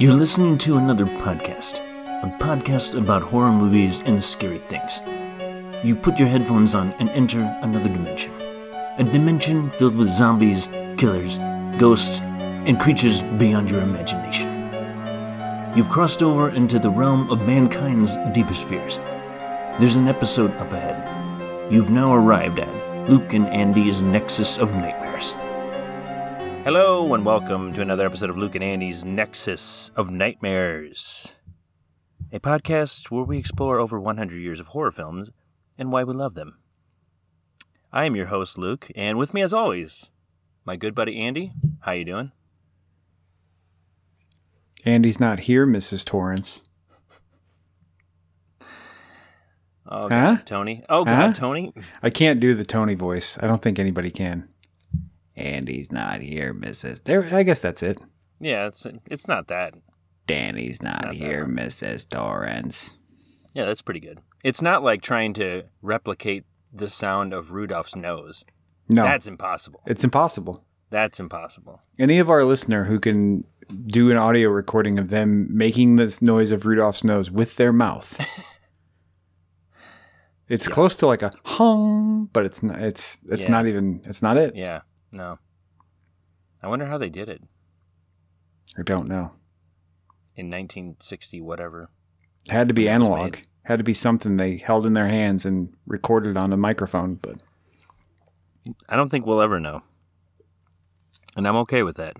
You're listening to another podcast, a podcast about horror movies and scary things. You put your headphones on and enter another dimension. A dimension filled with zombies, killers, ghosts, and creatures beyond your imagination. You've crossed over into the realm of mankind's deepest fears. There's an episode up ahead. You've now arrived at Luke and Andy's Nexus of Nightmares. Hello, and welcome to another episode of Luke and Andy's Nexus of Nightmares, a podcast where we explore over 100 years of horror films and why we love them. I am your host, Luke, and with me, as always, my good buddy Andy. How you doing? Andy's not here, Mrs. Torrance. Oh, God, Huh? Tony. Oh, God, Huh? Tony. I can't do the Tony voice. I don't think anybody can. Andy's not here, Mrs. There, I guess that's it. Yeah, it's it's not that. Danny's not, not here, Mrs. Torrance. Yeah, that's pretty good. It's not like trying to replicate the sound of Rudolph's nose. No, That's impossible. it's impossible. That's impossible. Any of our listener who can do an audio recording of them making this noise of Rudolph's nose with their mouth. It's Yeah. close to like a hum, but it's not. It's it's Yeah. not even. It's not it. Yeah, no. I wonder how they did it I don't know. in 1960, whatever. It Had to be analog. Had to be something they held in their hands and recorded on a microphone. But I don't think we'll ever know. And I'm okay with that.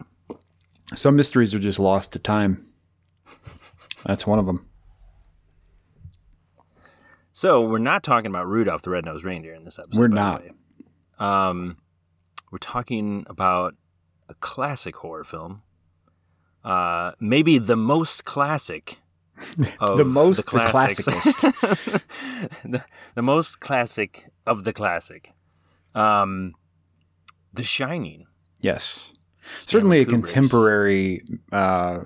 some mysteries are just lost to time. That's one of them. So we're not talking about Rudolph the Red-Nosed Reindeer in this episode. We're not. Um, we're talking about a classic horror film. Uh, maybe the most classic. Of The most- the classics. classicest. the, the most classic of the classic. Um, The Shining. Yes, Stanley certainly a Kubrick's. contemporary, uh,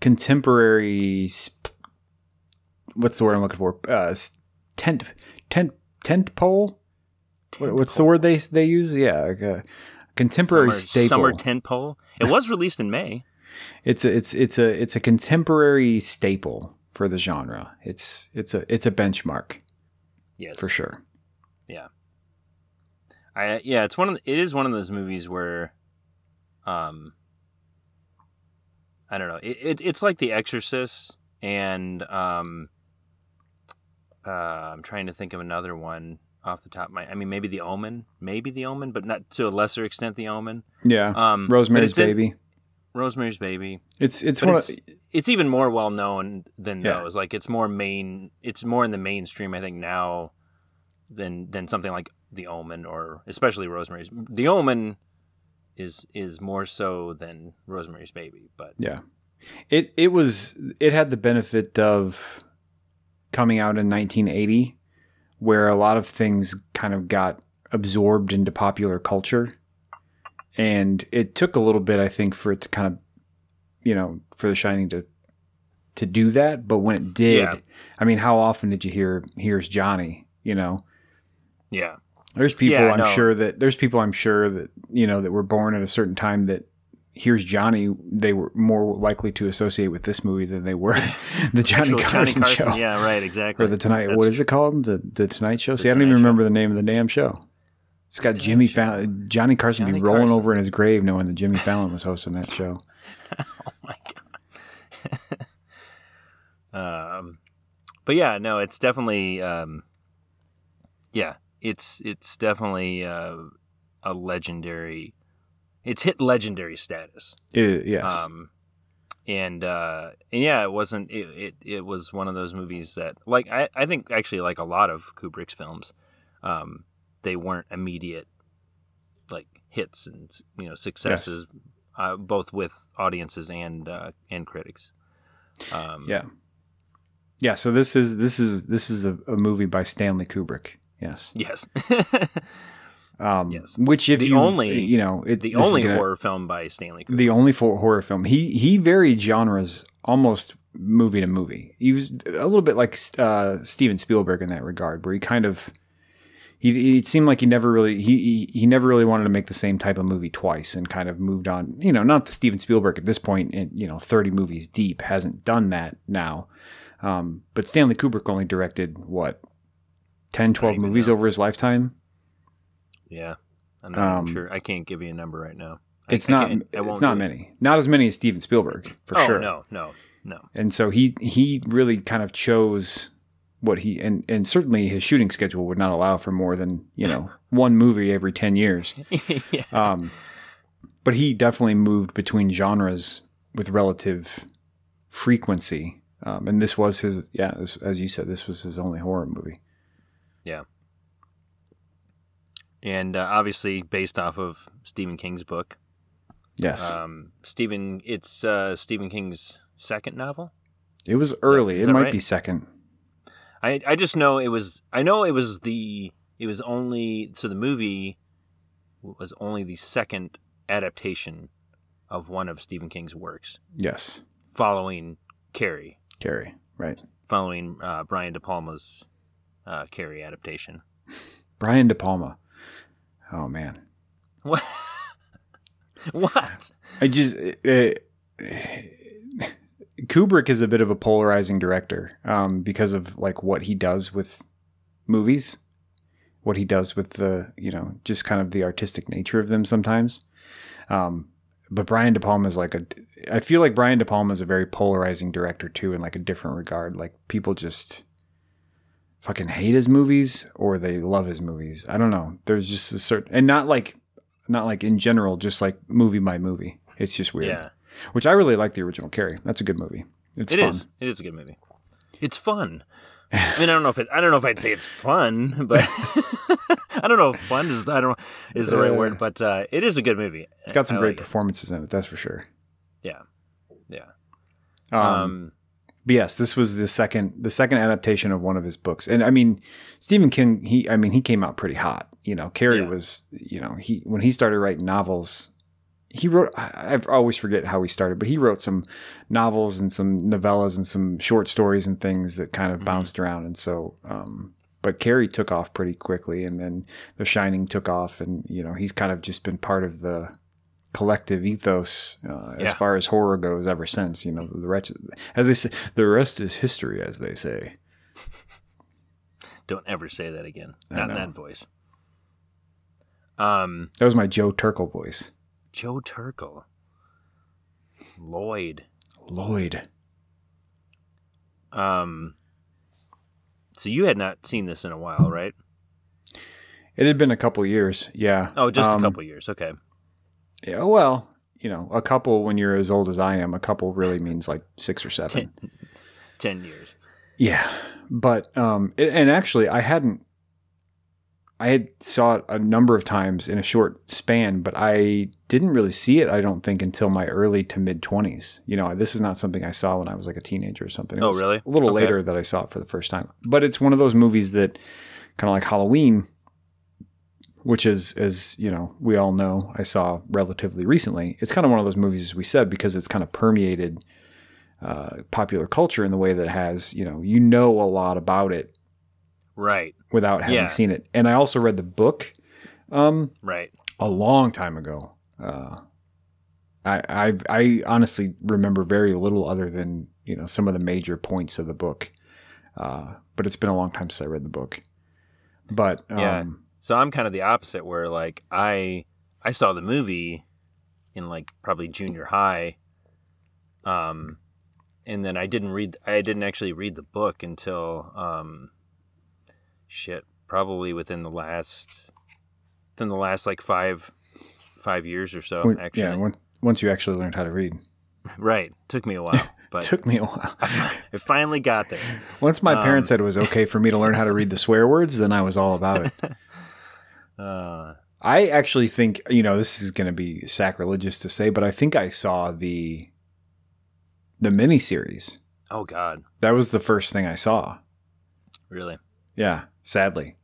contemporary. Sp- what's the word I'm looking for? Uh, tent, tent, tent pole. What, what's the word they they use? Yeah, like a contemporary summer, staple. Summer tent pole. It was released in May. It's a, it's it's a it's a contemporary staple for the genre. It's it's a it's a benchmark Yes, for sure. I yeah, it's one of the, it is one of those movies where, um, I don't know. It, it it's like The Exorcist, and um, uh, I'm trying to think of another one off the top of my. I mean, maybe The Omen, maybe The Omen, but not to a lesser extent The Omen. Yeah, Um, Rosemary's it's in- Baby. Rosemary's Baby. It's it's one. it's, of, it's even more well known than Yeah. those. Like it's more main. It's more in the mainstream, I think, now than than something like The Omen or especially Rosemary's. The Omen is is more so than Rosemary's Baby, but Yeah. It it was it had the benefit of coming out in 1980 where a lot of things kind of got absorbed into popular culture and it took a little bit I think for it to kind of you know for the shining to to do that but when it did Yeah. I mean how often did you hear here's Johnny you know yeah, there's people Yeah, I'm no. sure that there's people I'm sure that you know that were born at a certain time that here's Johnny they were more likely to associate with this movie than they were the Johnny Actual Carson, show Yeah, right, exactly. or the Tonight That's what is it called the the Tonight Show. The See, I don't even Tonight Show. remember the name of the damn show. It's got Tonight Jimmy Fallon. Johnny Carson be Johnny rolling Carson. over in his grave knowing that Jimmy Fallon was hosting that show. Oh my god. um, but yeah, no, it's definitely, um, yeah, it's it's definitely uh, a legendary. It's hit legendary status. It- yes, Um, and uh, and yeah, it wasn't. It, it it was one of those movies that, like, I I think actually like a lot of Kubrick's films, um, they weren't immediate like hits and you know successes, uh, both with audiences and uh, and critics. Um, yeah, yeah. So this is this is this is a, a movie by Stanley Kubrick. Yes, Yes. um, Yes. Which if The you only- you know it, the only horror film by Stanley Kubrick. the only horror film. He he varied genres almost movie to movie. He was a little bit like uh, Steven Spielberg in that regard, where he kind of he it seemed like he never really he, he he never really wanted to make the same type of movie twice and kind of moved on. You know, not that Steven Spielberg at this point, in, you know, thirty movies deep, hasn't done that now. Um, but Stanley Kubrick only directed what 10, 12 movies know. over his lifetime. Yeah. I'm not Um, sure. I can't give you a number right now. I- It's I not it's not many, not as many as Steven Spielberg for oh, sure. no, no, no. and so he he really kind of chose what he and and certainly his shooting schedule would not allow for more than you know one movie every 10 years yeah. um but he definitely moved between genres with relative frequency um and this was his yeah this, as you said this was his only horror movie And uh, obviously based off of Stephen King's book. yes Um, Stephen, it's uh, Stephen King's second novel. it was early is it might right? be second I I just know it was. I know it was the. It was only so the movie was only the second adaptation of one of Stephen King's works, yes following Carrie, Carrie right following uh, Brian De Palma's uh, Carrie adaptation. Brian De Palma oh man What? what? I just uh, Kubrick is a bit of a polarizing director um, because of like what he does with movies, what he does with the you know just kind of the artistic nature of them sometimes. Um, but Brian De Palma is like a. I feel like Brian De Palma is a very polarizing director too, in like a different regard. Like people just fucking hate his movies or they love his movies. I don't know. There's just a certain and not like not like in general, just like movie by movie. It's just weird. Yeah, Which I really like the original Carrie. That's a good movie. It's it fun. is. It is a good movie. It's fun. I mean, I don't know if it. I don't know if I'd say it's fun, but I don't know if fun is. I don't is the right Uh, word, but uh, it is a good movie. It's got some I great like it. performances in it, that's for sure. Yeah, yeah. Um, Um, but yes, this was the second the second adaptation of one of his books. And I mean, Stephen King, he I mean, he came out pretty hot. You know, Carrie Yeah. was, you know, he when he started writing novels, he wrote I I always forget how he started, but he wrote some novels and some novellas and some short stories and things that kind of Mhm. bounced around. And so um but Carrie took off pretty quickly and then The Shining took off and you know, he's kind of just been part of the collective ethos uh, as Yeah. far as horror goes ever since you know the rest as they say the rest is history as they say don't ever say that again. Not in that voice. Um, that was my joe turkel voice Joe Turkel, Lloyd. lloyd Um, so you had not seen this in a while, right? it had been a couple years yeah Oh, just Um, a couple years. Okay. Yeah, well you know a couple when you're as old as i am a couple really means like six or seven Ten, ten years. Yeah, but um, it, and actually, I hadn't. I had saw it a number of times in a short span, but I didn't really see it. I don't think until my early to mid twenties. You know, this is not something I saw when I was like a teenager or something. Oh, really? A little Okay. later that I saw it for the first time. But it's one of those movies that, kind of like Halloween, which is, as you know, we all know, I saw relatively recently. It's kind of one of those movies, as we said, because it's kind of permeated uh, popular culture in the way that it has. You know, you know a lot about it Right. without having Yeah. seen it. And I also read the book um, Right. a long time ago. Uh, I, I I honestly remember very little other than you know some of the major points of the book. Uh, but it's been a long time since I read the book. But um, Yeah. So I'm kind of the opposite, where like I I saw the movie in like probably junior high, um, and then I didn't read. I didn't actually read the book until um, shit, probably within the last within the last like five five years or so. actually, yeah, once once you actually learned how to read, right. Took me a while, but took me a while. it finally got there. Once my parents Um, said it was okay for me to learn how to read the swear words, then I was all about it. Uh, I actually think, you know, this is going to be sacrilegious to say, but I think I saw the the miniseries. oh God, That was the first thing I saw. really? Yeah, sadly.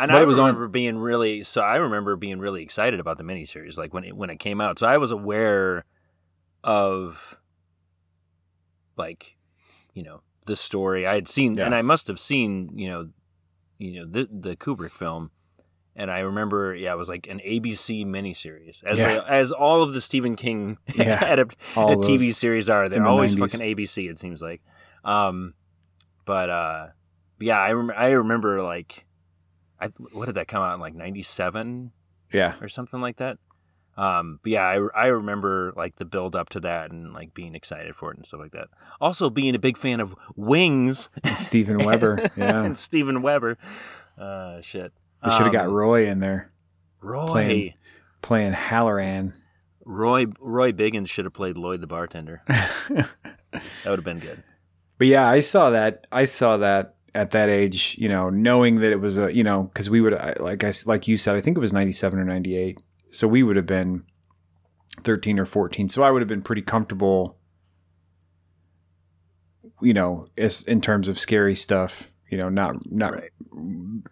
And But I was on- being really so. I remember being really excited about the miniseries, like when it when it came out. So I was aware of, like, you know, the story. I had seen, Yeah. and I must have seen, you know, you know the the Kubrick film and I remember, yeah, it was like an ABC miniseries, as Yeah. they, as all of the Stephen King Yeah, adapt- TV series are. They're always 90s. fucking ABC. It seems like, um, but uh, yeah, I rem- I remember like, I what did that come out in like '97 Yeah. or something like that. Um, but yeah, I, I remember like the build up to that and like being excited for it and stuff like that. Also being a big fan of Wings And Steven Weber. Yeah. and Steven Weber. Uh, shit. We should have got Um, Roy in there Roy. playing- playing Hallorann. Roy Roy Biggins should have played Lloyd the bartender. That would have been good. But yeah, I saw that. I saw that at that age, you know, knowing that it was a, you know, because we would, like I, like you said, I think it was ninety seven or ninety eight. So we would have been thirteen or fourteen. So I would have been pretty comfortable, you know, as in terms of scary stuff. You know, not not Right.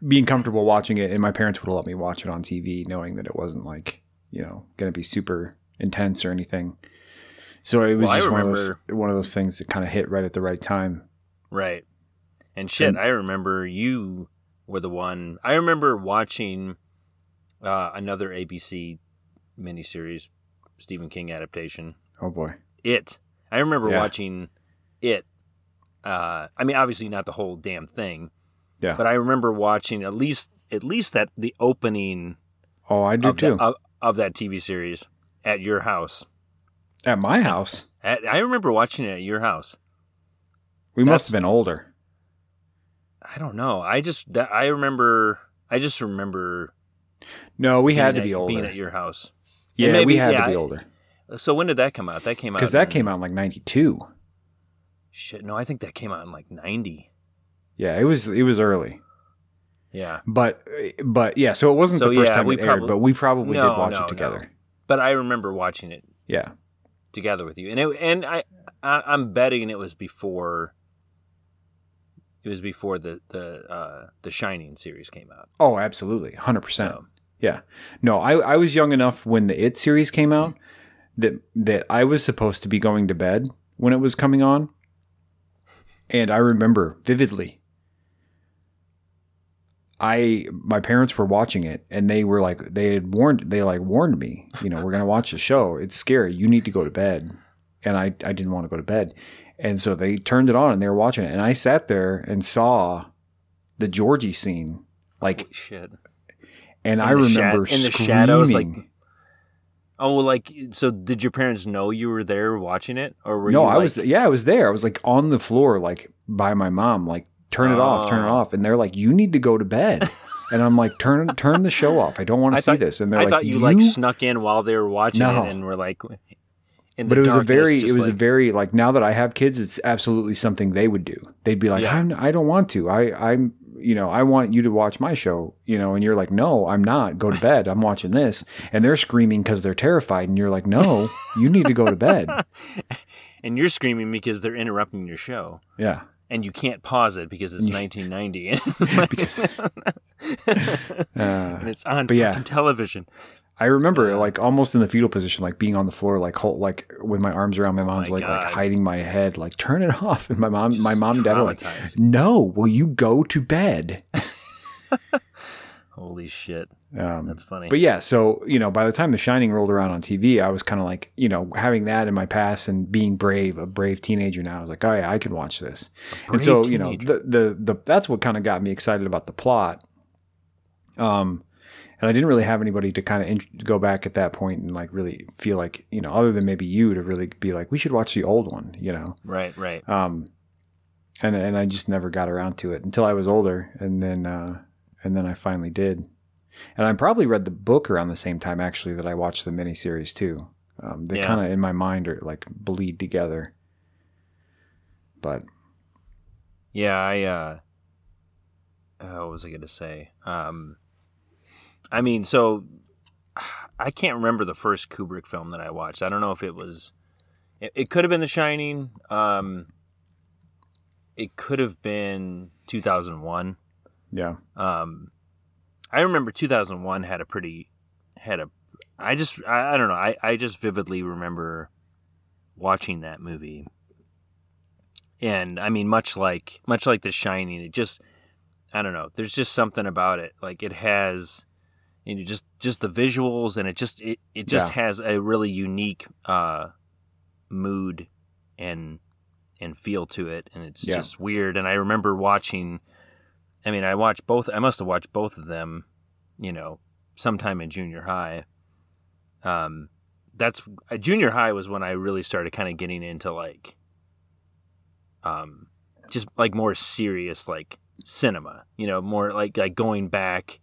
being comfortable watching it, and my parents would let me watch it on TV, knowing that it wasn't like you know going to be super intense or anything. So it was Well, just one of those one of those things that kind of hit right at the right time. Right. And shit, And- I remember you were the one. I remember watching uh, another ABC miniseries, Stephen King adaptation. Oh boy. It. I remember Yeah. watching it. Uh, I mean, obviously not the whole damn thing. Yeah. But I remember watching at least at least that the opening Oh, I do of, too. the- of, of that TV series at your house. At my house, At, I remember watching it at your house. we That's- must have been older. I don't know. I just that, I remember. I just remember. No, we had to be at- older. Being at your house. yeah, maybe- we had yeah, to be I- older So when did that come out? That came out because that in- came out in like '92. Shit, no, I think that came out in like ninety. Yeah, it was it was early, Yeah, but but yeah, so it wasn't So, the first yeah, time we it aired, but we probably No, did watch no, it together. but I remember watching it Yeah, together with you, and it, and I, I I'm betting it was before. It was before the the uh, the Shining series came out. oh, absolutely, hundred percent. So Yeah, no, I I was young enough when the It series came out that that I was supposed to be going to bed when it was coming on, and I remember vividly. I my parents were watching it and they were like they had warned they like warned me, you know, we're gonna watch the show. It's scary. You need to go to bed. And I, I didn't want to go to bed. And so they turned it on and they were watching it. And I sat there and saw the Georgie scene. Like holy shit. and In I remember in the shadows, like Oh, well, like so. Did your parents know you were there watching it, or were no, you? I like- was yeah, I was there. I was like on the floor, like by my mom, like turn it off, turn it Oh. off, and they're like, you need to go to bed. and I'm like, turn turn the show off. I don't want to see thought- this. And they're I like, thought you, like snuck in while they were watching No. it and were like, in but it was a very it was a very like now that I have kids, it's absolutely something they would do. They'd be like, Yeah. I'm, I don't want to. I I'm you know I want you to watch my show. You know, and you're like, no, I'm not. Go to bed. I'm watching this, and they're screaming because they're terrified, and you're like, no, you need to go to bed. and you're screaming because they're interrupting your show, Yeah. and you can't pause it because it's 1990 Because- uh, and it's on yeah. television. I remember like almost in the fetal position, like being on the floor, like hold, like with my arms around my mom's my leg, like hiding my head, like turn it off. And my mom, my mom and dad were like, "No, will you go to bed?" Holy shit, Um, that's funny. but yeah, so you know, by the time The Shining rolled around on TV, I was kind of like, you know, having that in my past and being brave, a brave teenager now. I was like, oh yeah, I can watch this. and so brave you know, the, the the that's what kind of got me excited about the plot. Um, and I didn't really have anybody to kind of go back at that point and like really feel like you know, other than maybe you to really be like, we should watch the old one, you know. right, right. Um, and and I just never got around to it until I was older, and then uh, and then I finally did. And I probably read the book around the same time actually that I watched the miniseries too. Um, they Yeah. kind of in my mind are like bleed together. But Yeah, I uh uh, what was I gonna say? Um I mean, so I can't remember the first Kubrick film that I watched. I don't know if it was it, it could have been The Shining. Um it could have been 2001. yeah, Um I remember 2001 had a pretty had a I just I, I don't know. I I just vividly remember watching that movie. And I mean much like much like The Shining, it just I don't know. There's just something about it. Like it has and you just just the visuals and it just it, it just Yeah. has a really unique uh mood and and feel to it and it's Yeah. just weird and i remember watching i mean i watched both i must have watched both of them you know sometime in junior high um that's uh, junior high was when i really started kind of getting into like um just like more serious like cinema you know more like like going back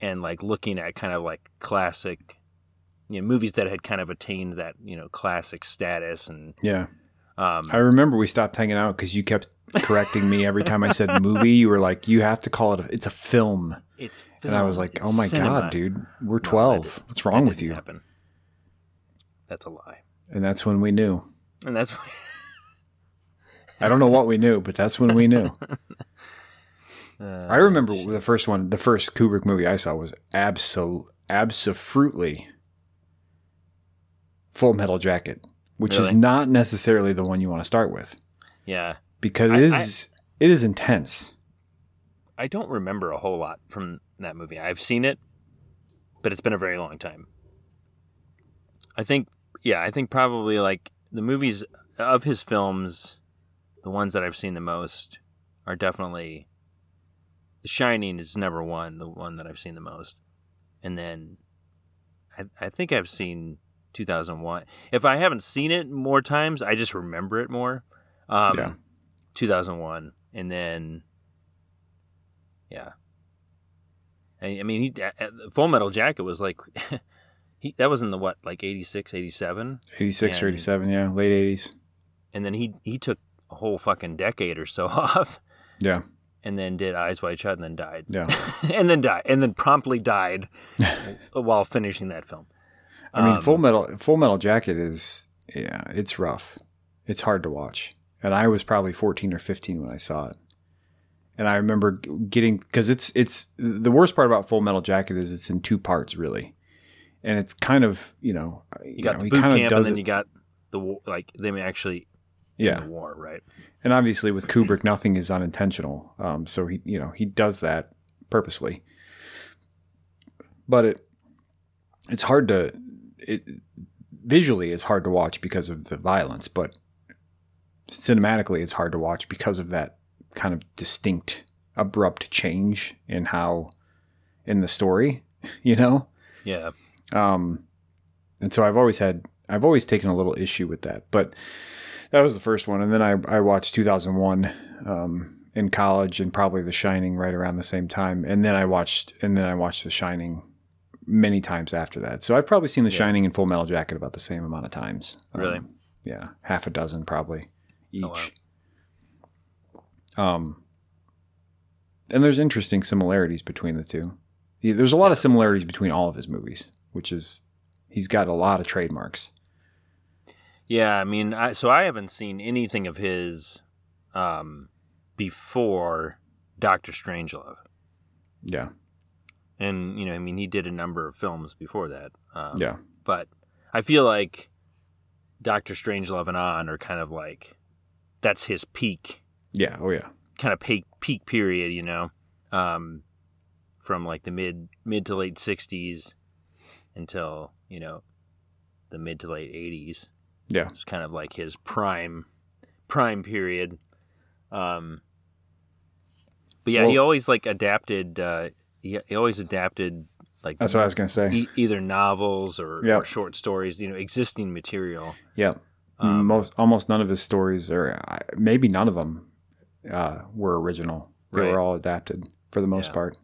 and like looking at kind of like classic you know movies that had kind of attained that you know classic status and Yeah. um I remember we stopped hanging out because you kept correcting me every time I said movie. You were like, you have to call it, a, it's a film. it's and I was like, it's oh my cinema. God, dude, we're 12. that- What's wrong with you? happen. that's a lie And that's when we knew. and that's I don't know what we knew, but that's when we knew. uh, I remember the first one, the first Kubrick movie I saw was absol absolutely Full Metal Jacket, which is not necessarily the one you want to start with yeah because I- it is it is intense. I don't remember a whole lot from that movie. I've seen it, but it's been a very long time. I think, yeah, I think probably like the movies of his films, the ones that I've seen the most are definitely The Shining is number one, the one that I've seen the most. And then I, I think I've seen 2001. If I haven't seen it more times, I just remember it more. Um, Yeah. 2001. And then yeah. I, I mean, he uh, uh, Full Metal Jacket was like, he that was in the what, like 86, 87? 86 or 87, yeah, late 80s. And then he he took a whole fucking decade or so off, Yeah. And then did Eyes Wide Shut, and then died, Yeah. and then died, and then promptly died while finishing that film. I mean, Um, Full Metal Full Metal Jacket is yeah, it's rough. It's hard to watch. And I was probably 14 or 15 when I saw it. And I remember getting cuz it's it's the worst part about Full Metal Jacket is it's in two parts really. And it's kind of, you know, You got know, the he boot camp, and then it- you got the like them actually yeah. the war, right? And obviously with Kubrick nothing is unintentional. Um so he, you know, he does that purposely. But it it's hard to it visually it's hard to watch because of the violence, but cinematically it's hard to watch because of that kind of distinct abrupt change in how in the story, you know? Yeah, Um, and so I've always had, I've always taken a little issue with that. But that was the first one, and then I I watched 2001 um, in college, and probably The Shining right around the same time, and then I watched, and then I watched The Shining many times after that. So I've probably seen The Yeah. Shining and Full Metal Jacket about the same amount of times. Um, Really? yeah, half a dozen probably each. Oh, Um, and there's interesting similarities between the two. He- There's a lot of similarities between all of his movies, which is he's got a lot of trademarks. Yeah. I mean, I, so I haven't seen anything of his um, before Doctor Strangelove. Yeah, and you know, I mean, he did a number of films before that. Um, yeah, but I feel like Doctor Strangelove and on are kind of like that's his peak, yeah. Oh yeah, kind of peak peak period, you know, um, from like the mid mid to late '60s until you know the mid to late '80s. Yeah, It's kind of like his prime prime period. Um, but yeah, he always like adapted. Uh, he, he always adapted like that's what I was gonna say. e- either novels or, Yep. or short stories, you know, existing material. yeah, Um, most almost none of his stories, or maybe none of them, uh, were original. They Right. were all adapted for the most Yeah. part.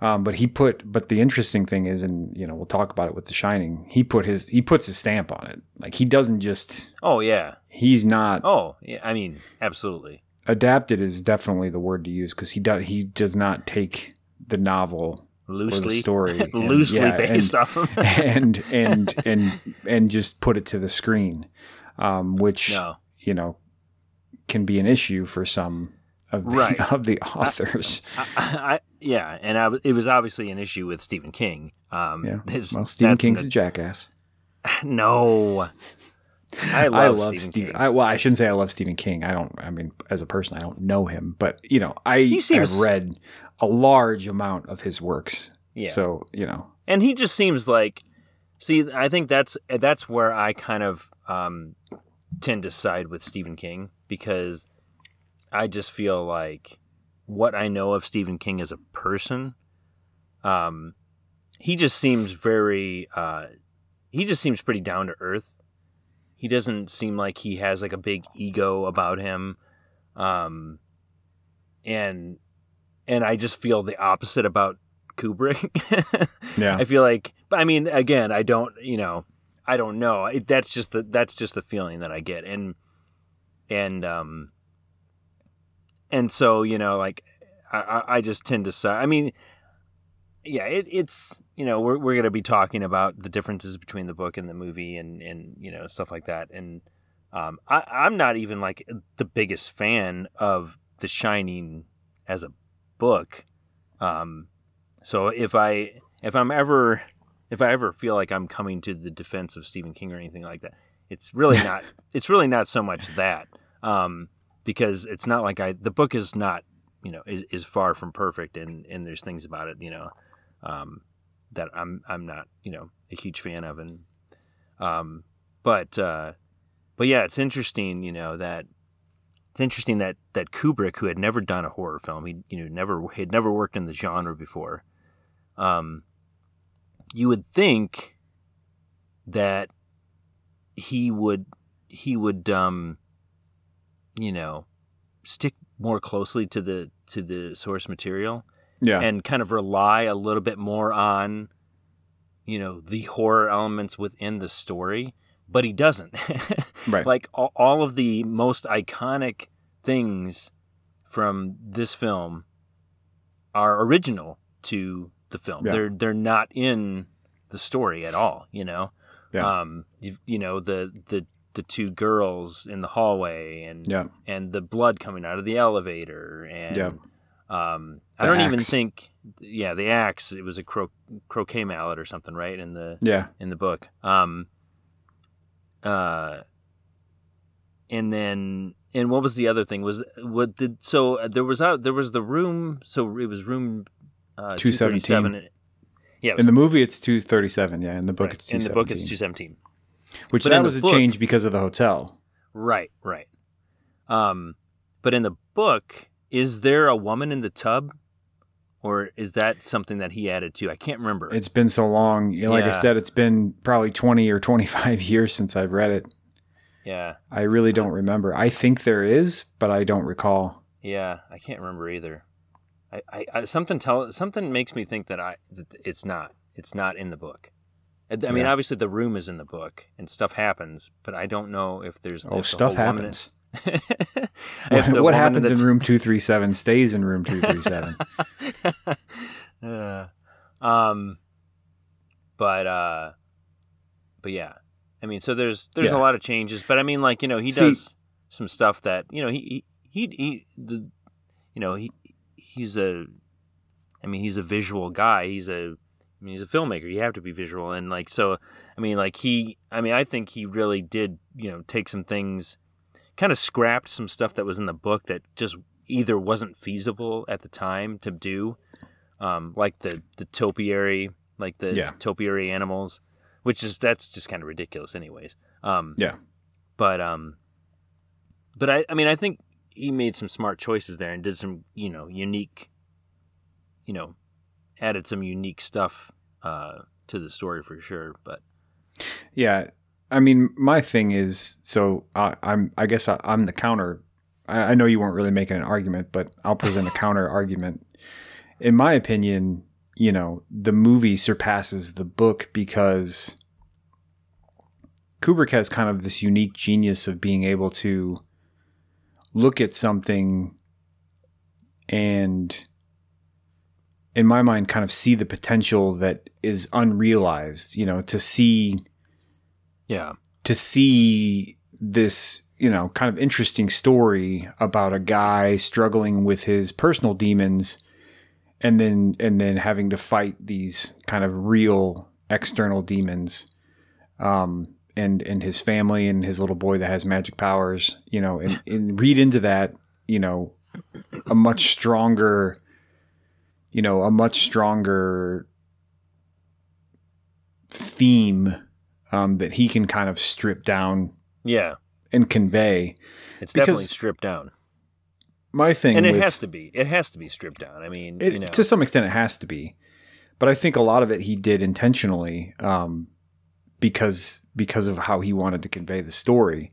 Um, but he put, but the interesting thing is, and you know, we'll talk about it with The Shining. He put his, he puts his stamp on it. Like he doesn't just, Oh yeah. he's not Oh yeah. I mean, absolutely. adapted is definitely the word to use because he does, he does not take the novel Loosely story and- loosely yeah, based and- off of and and and and just put it to the screen, um, which no. you know can be an issue for some of the, Right. of the authors. I, I, yeah, and I, it was obviously an issue with Stephen King. Um, yeah. his- Well, Stephen King's an- a jackass. no. I love, I love Stephen. I, well, I shouldn't say I love Stephen King. I don't. I mean, as a person, I don't know him, but you know, I seems- have read a large amount of his works. Yeah. So you know, and he just seems like see i think that's that's where i kind of um, tend to side with stephen king because i just feel like what i know of stephen king as a person um, he just seems very uh, he just seems pretty down to earth he doesn't seem like he has like a big ego about him um, and and i just feel the opposite about Kubrick. Yeah. I feel like, I mean, again, I don't, you know, I don't know. It, that's just the that's just the feeling that I get, and and um, and so you know, like I, I- just tend to say, I mean, yeah, it, it's you know, we're we're gonna be talking about the differences between the book and the movie, and and you know stuff like that, and um, I, I'm not even like the biggest fan of The Shining as a book. Um, so if I if I'm ever if I ever feel like I'm coming to the defense of Stephen King or anything like that, it's really not it's really not so much that um, because it's not like I the book is not you know is, is far from perfect and and there's things about it you know um, that I'm I'm not you know a huge fan of and um, but uh, but yeah it's interesting you know that it's interesting that that Kubrick, who had never done a horror film, he you know never had never worked in the genre before. Um, you would think that he would he would um, you know stick more closely to the to the source material yeah, and kind of rely a little bit more on you know the horror elements within the story but he doesn't right. like all, all of the most iconic things from this film are original to the film. Yeah. They're they're not in the story at all. You know, Yeah. um, you, you know the the the two girls in the hallway and yeah, and the blood coming out of the elevator and Yeah. um, I don't even think yeah the axe it was a cro- croquet mallet or something right in the yeah, in the book. Um, uh, and then and what was the other thing? Was what did so uh, there was out there was the room. So it was room uh, 217. 237. Yeah, was, In the movie, it's two thirty seven. Yeah, in the book, right. it's in the book it's 217. Which but that was a book- change because of the hotel. Right, right. Um, but in the book, is there a woman in the tub, or is that something that he added to? I can't remember. It's been so long. Like I said, it's been probably twenty or twenty five years since I've read it. yeah, I really don't remember. I think there is, but I don't recall. yeah. I can't remember either. I, I, I something tell something makes me think that I that it's not. It's not in the book. I, mean, Yeah. obviously the room is in the book and stuff happens, but I don't know if there's Oh, if stuff happens. if the what woman happens in room two three seven stays in room two three seven. uh, um, but uh, but yeah, I mean, so there's there's Yeah. a lot of changes, but I mean, like you know, he See- does some stuff that you know he he he, he the you know he he's a I mean he's a visual guy. He's a I mean he's a filmmaker. You have to be visual, and like so. I mean, like he. I mean, I think he really did. You know, take some things, kind of scrapped some stuff that was in the book that just either wasn't feasible at the time to do, um, like the the topiary, like the Yeah. topiary animals, which is that's just kind of ridiculous, anyways. Um, Yeah. But um, but I I mean I think he made some smart choices there and did some you know unique, you know, added some unique stuff uh, to the story for sure. But Yeah, I mean, my thing is so I, I'm. I guess I, I'm the counter. I, I know you weren't really making an argument, but I'll present a counter argument. In my opinion, you know, the movie surpasses the book because Kubrick has kind of this unique genius of being able to look at something and in my mind kind of see the potential that is unrealized you know to see yeah, to see this you know kind of interesting story about a guy struggling with his personal demons and then and then having to fight these kind of real external demons um and and his family and his little boy that has magic powers you know and, and read into that you know a much stronger you know, a much stronger theme um, that he can kind of strip down Yeah, and convey. it's definitely stripped down, My thing, and it with- has to be. It has to be stripped down. I mean, It, you know, To some extent, it has to be, but I think a lot of it he did intentionally um, because because of how he wanted to convey the story.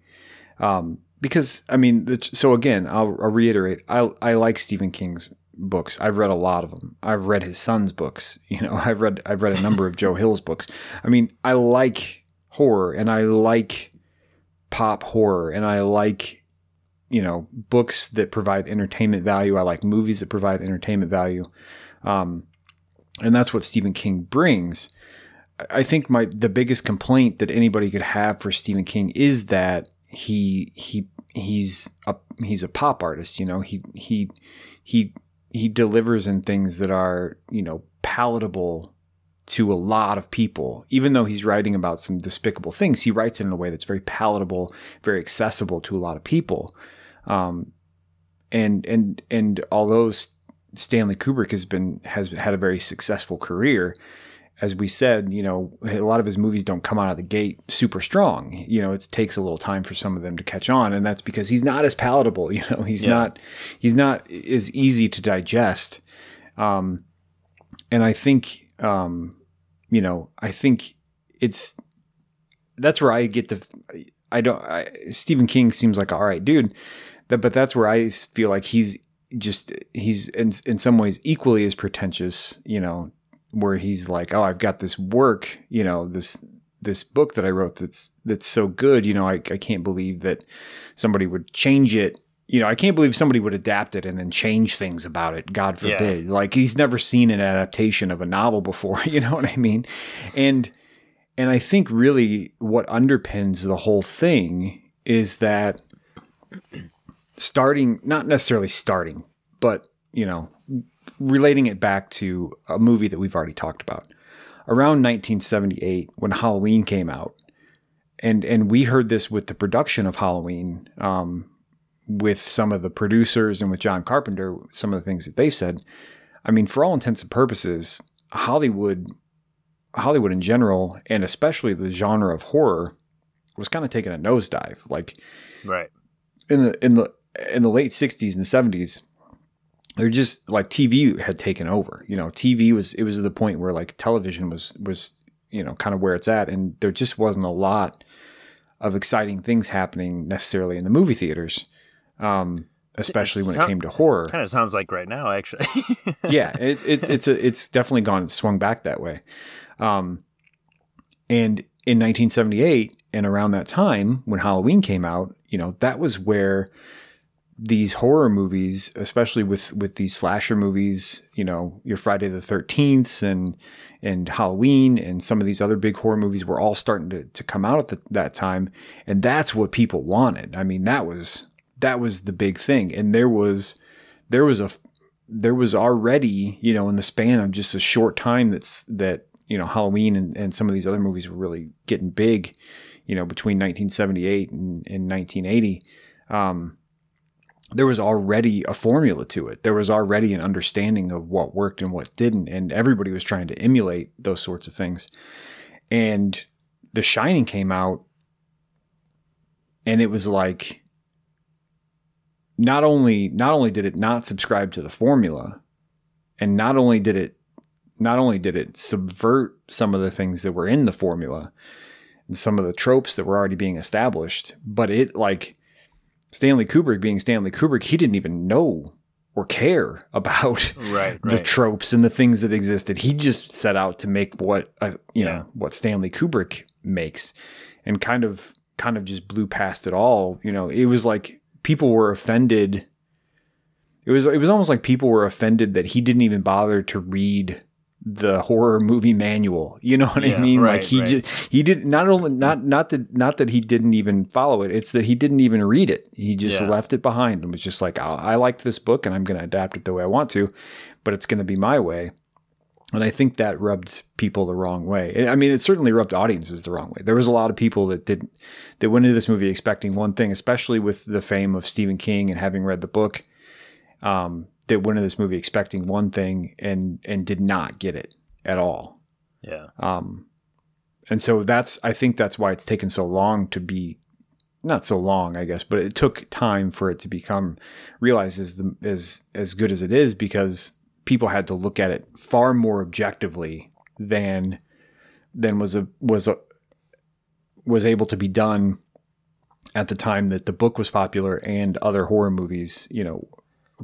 Um, because I mean, the, so again, I'll, I'll reiterate: I I like Stephen King's books. I've read a lot of them. I've read his son's books. You know, I've read I've read a number of Joe Hill's books. I mean, I like horror and I like pop horror and I like you know books that provide entertainment value. I like movies that provide entertainment value, um, and that's what Stephen King brings. I- think my the biggest complaint that anybody could have for Stephen King is that he he he's a he's a pop artist. You know he he he he delivers in things that are you know palatable to a lot of people. Even though he's writing about some despicable things, he writes it in a way that's very palatable, very accessible to a lot of people. Um, and and and although Stanley Kubrick has been has had a very successful career, as we said, you know, a lot of his movies don't come out of the gate super strong. You know, it takes a little time for some of them to catch on, and that's because he's not as palatable. You know, he's Yeah. not he's not as easy to digest. Um, and I think, um, you know, I think it's that's where I get the I don't I, Stephen King seems like all right dude, that but that's where I feel like he's just he's in in some ways equally as pretentious, you know, where he's like, oh, I've got this work, you know, this this book that I wrote that's that's so good, you know, I, I can't believe that somebody would change it. You know, I can't believe somebody would adapt it and then change things about it. God Yeah. forbid. Like he's never seen an adaptation of a novel before. You know what I mean? And and I think really what underpins the whole thing is that starting, not necessarily starting, but you know, relating it back to a movie that we've already talked about. Around 1978, when Halloween came out, and and we heard this with the production of Halloween, um, with some of the producers and with John Carpenter, some of the things that they said. I mean, for all intents and purposes, Hollywood, Hollywood in general, and especially the genre of horror, was kind of taking a nosedive. Like right? in the in the in the late 60s and 70s they're just like TV had taken over you know TV was it was at the point where like television was was you know kind of where it's at and there just wasn't a lot of exciting things happening necessarily in the movie theaters um especially when it came to horror Kind of sounds like right now, actually. yeah, it, it, it's a, it's definitely gone swung back that way. Um, and in 1978, and around that time when Halloween came out, you know, that was where these horror movies, especially with with these slasher movies, you know, your Friday the 13th and and Halloween and some of these other big horror movies were all starting to, to come out at the, that time, and that's what people wanted. I mean, that was that was the big thing, and there was there was a there was already you know in the span of just a short time that's that you know Halloween and, and some of these other movies were really getting big, you know, between 1978 and, and 1980. Um, there was already a formula to it. There was already an understanding of what worked and what didn't, and everybody was trying to emulate those sorts of things. And The Shining came out, and it was like not only not only did it not subscribe to the formula, and not only did it not only did it subvert some of the things that were in the formula, and some of the tropes that were already being established, but it like Stanley Kubrick being Stanley Kubrick, he didn't even know or care about right, the right. tropes and the things that existed. He just set out to make what uh, you Yeah. know what Stanley Kubrick makes, and kind of kind of just blew past it all. You know, it was like people were offended. It was it was almost like people were offended that he didn't even bother to read the horror movie manual. You know what I mean? right, like he right. just he did not only not not that not that he didn't even follow it. It's that he didn't even read it. He just Yeah. left it behind and was just like, I, I liked this book and I'm going to adapt it the way I want to, but it's going to be my way. And I think that rubbed people the wrong way. I mean, it certainly rubbed audiences the wrong way. There was a lot of people that didn't that went into this movie expecting one thing, especially with the fame of Stephen King and having read the book. Um, that went into this movie expecting one thing and and did not get it at all. Yeah. Um, and so that's I think that's why it's taken so long to be not so long, I guess, but it took time for it to become realized as the, as as good as it is because people had to look at it far more objectively than than was a was a was able to be done at the time that the book was popular and other horror movies, you know,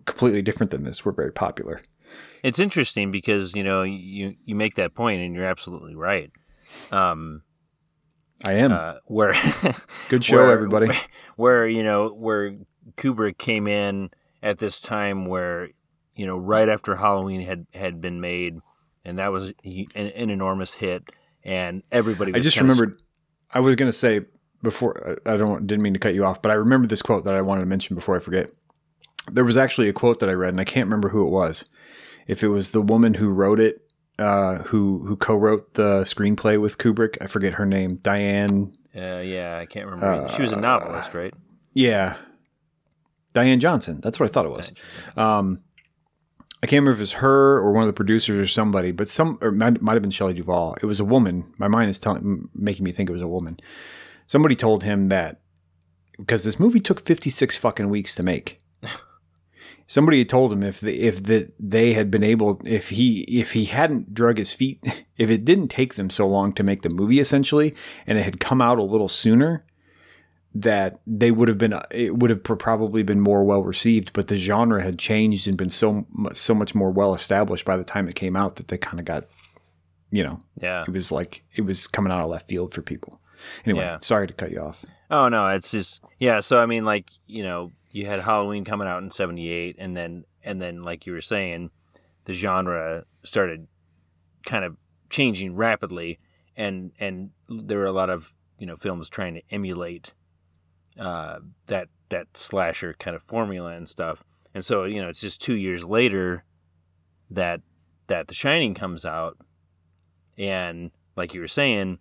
completely different than this were very popular. It's interesting because you know you you make that point and you're absolutely right. Um, I am uh, where good show, where- everybody. Where, where you know where Kubrick came in at this time where you know right after Halloween had had been made, and that was an, an enormous hit, and everybody. I just remembered. I was going to say before. I don't didn't mean to cut you off, but I remember this quote that I wanted to mention before I forget. There was actually a quote that I read, and I can't remember who it was. If it was the woman who wrote it, uh, who who co-wrote the screenplay with Kubrick, I forget her name. Diane. Uh, yeah, I can't remember. she was a novelist, right? Yeah, Diane Johnson. That's what I thought it was. Um, I can't remember if it was her or one of the producers or somebody, but some or might, might have been Shelley Duvall. It was a woman. My mind is telling, making me think it was a woman. Somebody told him that because this movie took 56 fucking weeks to make. Somebody had told him if the, if the, they had been able if he if he hadn't drug his feet if it didn't take them so long to make the movie essentially and it had come out a little sooner that they would have been it would have probably been more well received but the genre had changed and been so so much more well established by the time it came out that they kind of got you know Yeah. it was like it was coming out of left field for people anyway Yeah. sorry to cut you off Oh no, it's just yeah. So I mean, like you know, you had Halloween coming out in '78, and then and then like you were saying, the genre started kind of changing rapidly, and and there were a lot of you know films trying to emulate uh, that that slasher kind of formula and stuff. And so you know, it's just two years later that that The Shining comes out, and like you were saying,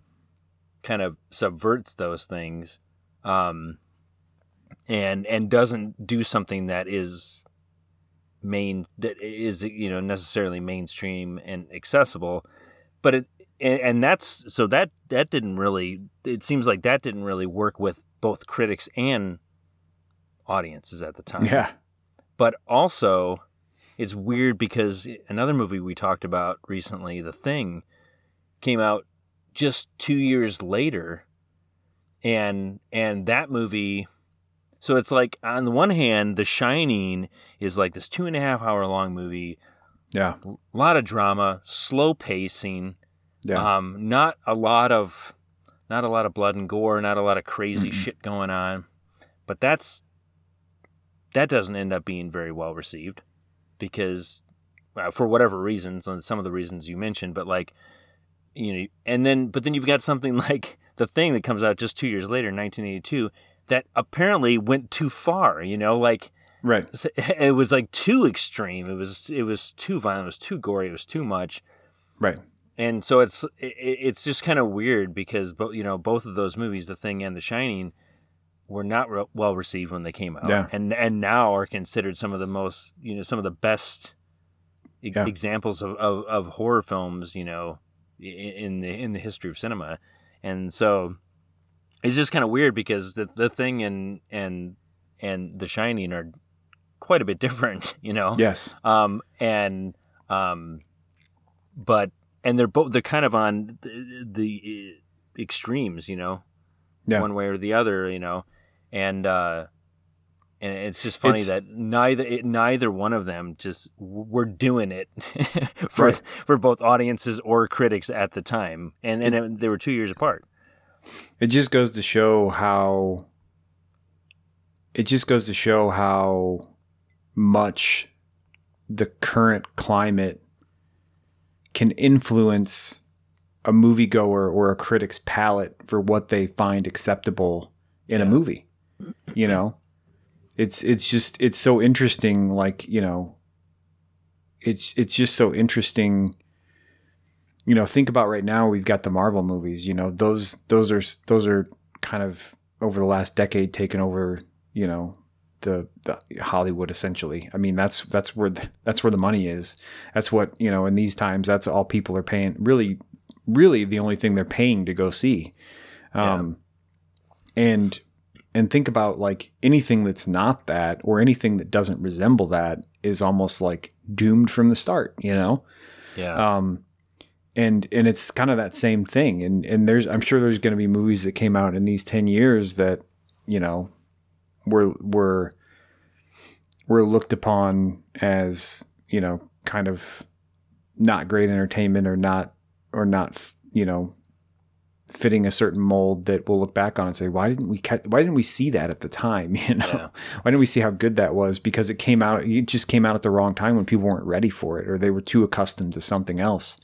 kind of subverts those things um, and and doesn't do something that is main that is you know necessarily mainstream and accessible. But it and, and that's so that that didn't really it seems like that didn't really work with both critics and audiences at the time. Yeah. But also it's weird because another movie we talked about recently the thing came out just two years later. And and that movie so it's like on the one hand the shining is like this two and a half hour long movie. Yeah. A lot of drama slow pacing. Yeah. Um not a lot of not a lot of blood and gore not a lot of crazy shit going on. But that's that doesn't end up being very well received because uh, for whatever reasons and some of the reasons you mentioned but like you know and then but then you've got something like the thing that comes out just two years later 1982 that apparently went too far you know like right. it was like too extreme. It was it was too violent it was too gory it was too much. Right. And so it's it, it's just kind of weird because you know both of those movies the thing and the shining were not re- well received when they came out. Yeah. and and now are considered some of the most you know some of the best e- Yeah. examples of, of, of horror films you know in the in the history of cinema. And so it's just kind of weird because the the thing and and and the shining are quite a bit different you know yes um, and um, but and they're both they're kind of on the, the extremes, you know, Yeah. one way or the other, you know, and uh, and it's just funny It's- that neither it, neither one of them just were doing it for Right. for both audiences or critics at the time, and and it, they were two years apart. It just goes to show how it just goes to show how much the current climate can influence a moviegoer or a critic's palate for what they find acceptable in a movie. You know, it's it's just it's so interesting. Like you know, it's it's just so interesting. You know, think about right now we've got the Marvel movies. You know, those those are those are kind of over the last decade taken over. You know, the, the Hollywood essentially. I mean, that's that's where the, that's where the money is. That's what you know. In these times, that's all people are paying. Really, really, the only thing they're paying to go see. Um, and and think about like anything that's not that or anything that doesn't resemble that is almost like doomed from the start. You know. Yeah. Um, and and it's kind of that same thing. And and there's I'm sure there's going to be movies that came out in these ten years that you know were were were looked upon as you know kind of not great entertainment or not or not you know fitting a certain mold that we'll look back on and say why didn't we ca- why didn't we see that at the time you know Yeah. why didn't we see how good that was because it came out it just came out at the wrong time when people weren't ready for it or they were too accustomed to something else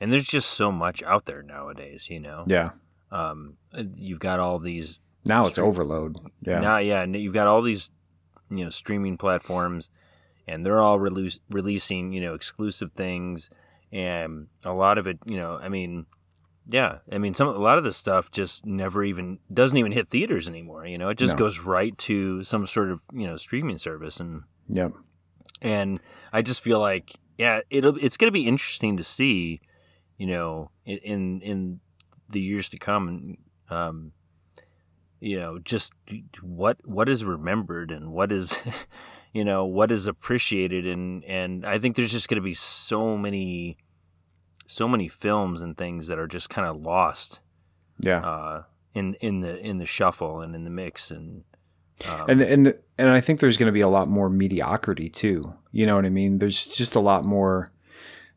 and there's just so much out there nowadays, you know. yeah Um, you've got all these now it's Stream- overload yeah Now, yeah, and you've got all these, you know, streaming platforms, and they're all release, releasing, you know, exclusive things, and a lot of it, you know, I mean, yeah, I mean, some a lot of this stuff just never even doesn't even hit theaters anymore. You know, it just No. goes right to some sort of you know streaming service, and yeah, and I just feel like, yeah, it'll it's going to be interesting to see, you know, in in, the years to come, um, you know, just what what is remembered and what is, you know, what is appreciated, and and I think there's just going to be so many, so many films and things that are just kind of lost, Yeah. uh, in in the in the shuffle and in the mix and. Um, and and and I think there's going to be a lot more mediocrity too. You know what I mean? There's just a lot more.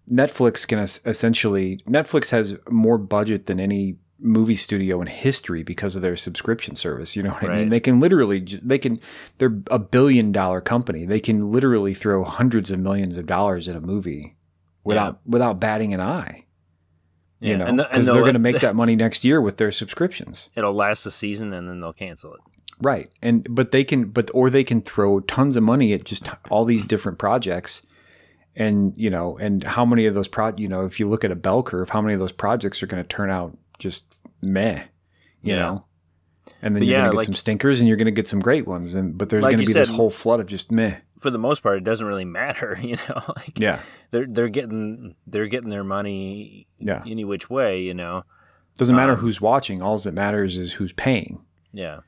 Netflix can es- essentially Netflix has more budget than any movie studio in history because of their subscription service. You know what I mean? They can literally they can they're a billion dollar company. They can literally throw hundreds of millions of dollars at a movie without without batting an eye. You know, and the- because they're going to make that money next year with their subscriptions. it'll last a season and then they'll cancel it. Right. And but they can but or they can throw tons of money at just all these different projects and you know and how many of those pro you know if you look at a bell curve how many of those projects are going to turn out just meh you Yeah. know and then But you're yeah, going to get like- some stinkers and you're going to get some great ones and but there's Like going to you be this whole flood of just meh For the most part, it doesn't really matter, you know. Like yeah they're they're getting they're getting their money yeah any which way, you know. doesn't matter Um, who's watching all that matters is who's paying Yeah,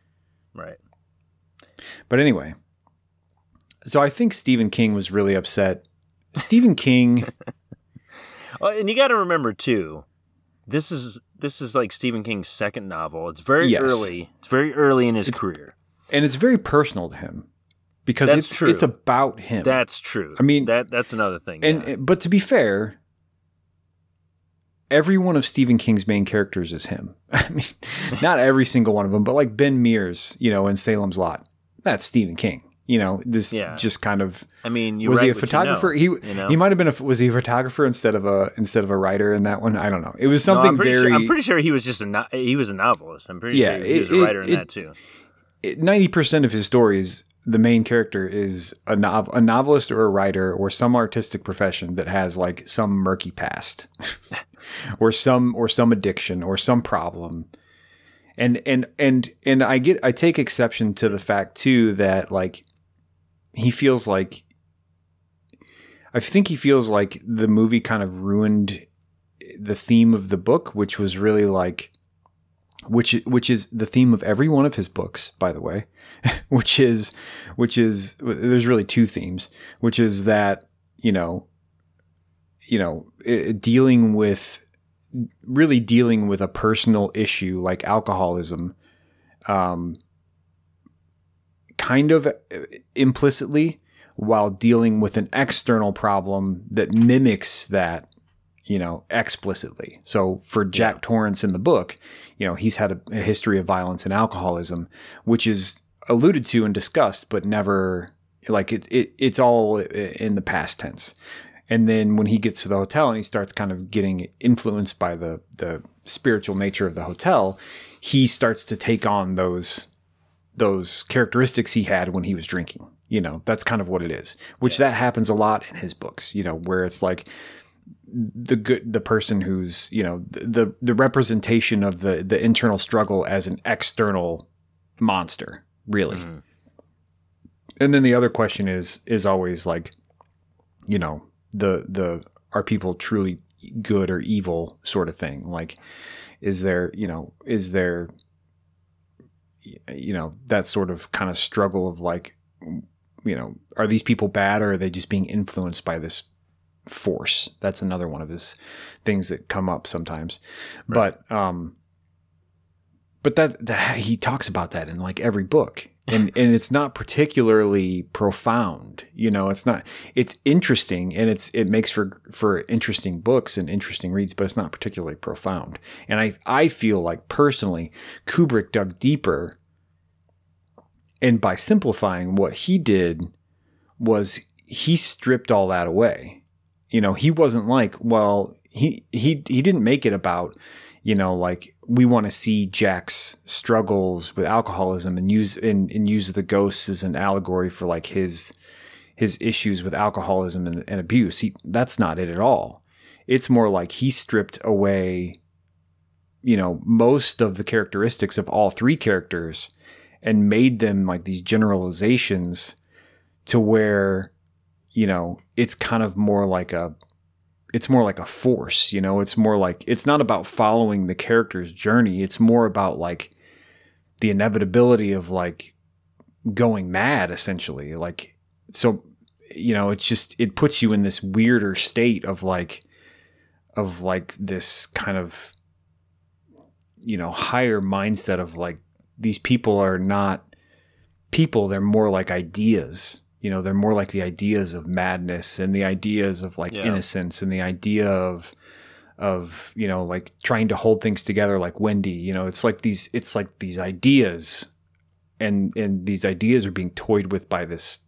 right. But anyway, so I think Stephen King was really upset. Stephen King, Well, oh, and you got to remember too, this is this is like Stephen King's second novel. It's very Yes. early. It's very early in his career. and it's very personal to him because That's it's true. it's about him. That's true. I mean- that that's another thing. and yeah. but to be fair, every one of Stephen King's main characters is him. I mean, not every single one of them, but like Ben Mears, you know, in Salem's Lot, that's Stephen King. You know, this Yeah. just kind of I mean, you was he a what you photographer? know, he you know? he might have been a was he a photographer instead of a instead of a writer in that one? I don't know. It was No, something I'm pretty very Sure, I'm pretty sure he was just a no, he was a novelist. I'm pretty Yeah, sure he was a writer it- in it- that too. ninety percent of his stories, the main character is a, nov- a novelist or a writer or some artistic profession that has like some murky past, or some or some addiction or some problem, and and and and I get I take exception to the fact too that like he feels like I think he feels like the movie kind of ruined the theme of the book, which was really like which which is the theme of every one of his books, by the way, which is which is there's really two themes, which is that you know, you know, dealing with really dealing with a personal issue like alcoholism, um, kind of uh, implicitly, while dealing with an external problem that mimics that you know, explicitly. So for Jack Torrance in the book, you know, he's had a, a history of violence and alcoholism, which is alluded to and discussed, but never like it, it it's all in the past tense. And then when he gets to the hotel and he starts kind of getting influenced by the the spiritual nature of the hotel, he starts to take on those those characteristics he had when he was drinking. You know, that's kind of what it is. Which yeah. that happens a lot in his books. You know, where it's like the good the person who's you know the the representation of the the internal struggle as an external monster really mm-hmm. and then the other question is is always like you know the the are people truly good or evil sort of thing like is there you know is there you know that sort of kind of struggle of like you know are these people bad or are they just being influenced by this force? That's another one of his things that come up sometimes. Right. but um but that that he talks about that in like every book and and it's not particularly profound you know it's not it's interesting and it's it makes for for interesting books and interesting reads but it's not particularly profound. And i i feel like personally kubrick dug deeper and by simplifying what he did was he stripped all that away. You know he wasn't like well he he he didn't make it about you know like we want to see jack's struggles with alcoholism and use and, and use the ghosts as an allegory for like his his issues with alcoholism and, and abuse. He that's not it at all. It's more like he stripped away you know most of the characteristics of all three characters and made them like these generalizations to where you know it's kind of more like a it's more like a force you know? It's more like it's not about following the character's journey. It's more about like the inevitability of like going mad essentially. Like so you know it's just it puts you in this weirder state of like of like this kind of you know higher mindset of like these people are not people. They're more like ideas you know they're more like the ideas of madness and the ideas of like Yeah. innocence and the idea of of you know like trying to hold things together like wendy you know it's like these it's like these ideas and and these ideas are being toyed with by this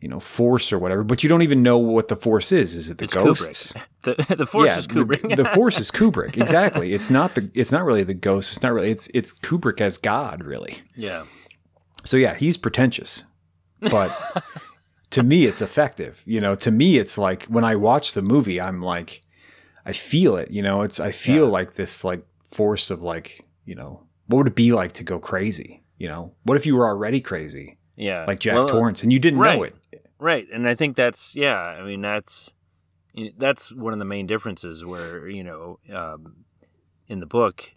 you know force or whatever but you don't even know what the force is is it the It's ghosts Kubrick. The, the force yeah, is the- Kubrick. The, force is Kubrick. Exactly. It's not the. It's not really the ghost. It's not really. It's it's Kubrick as God, really. yeah. So yeah, he's pretentious, but to me, it's effective. You know, to me, it's like when I watch the movie, I'm like, I feel it. You know, it's I feel Yeah. like this like force of like, you know, what would it be like to go crazy? You know, what if you were already crazy, Yeah. like Jack Well, uh, Torrance, and you didn't know it? Right, and I think that's yeah. I mean, that's that's one of the main differences where you know um, in the book,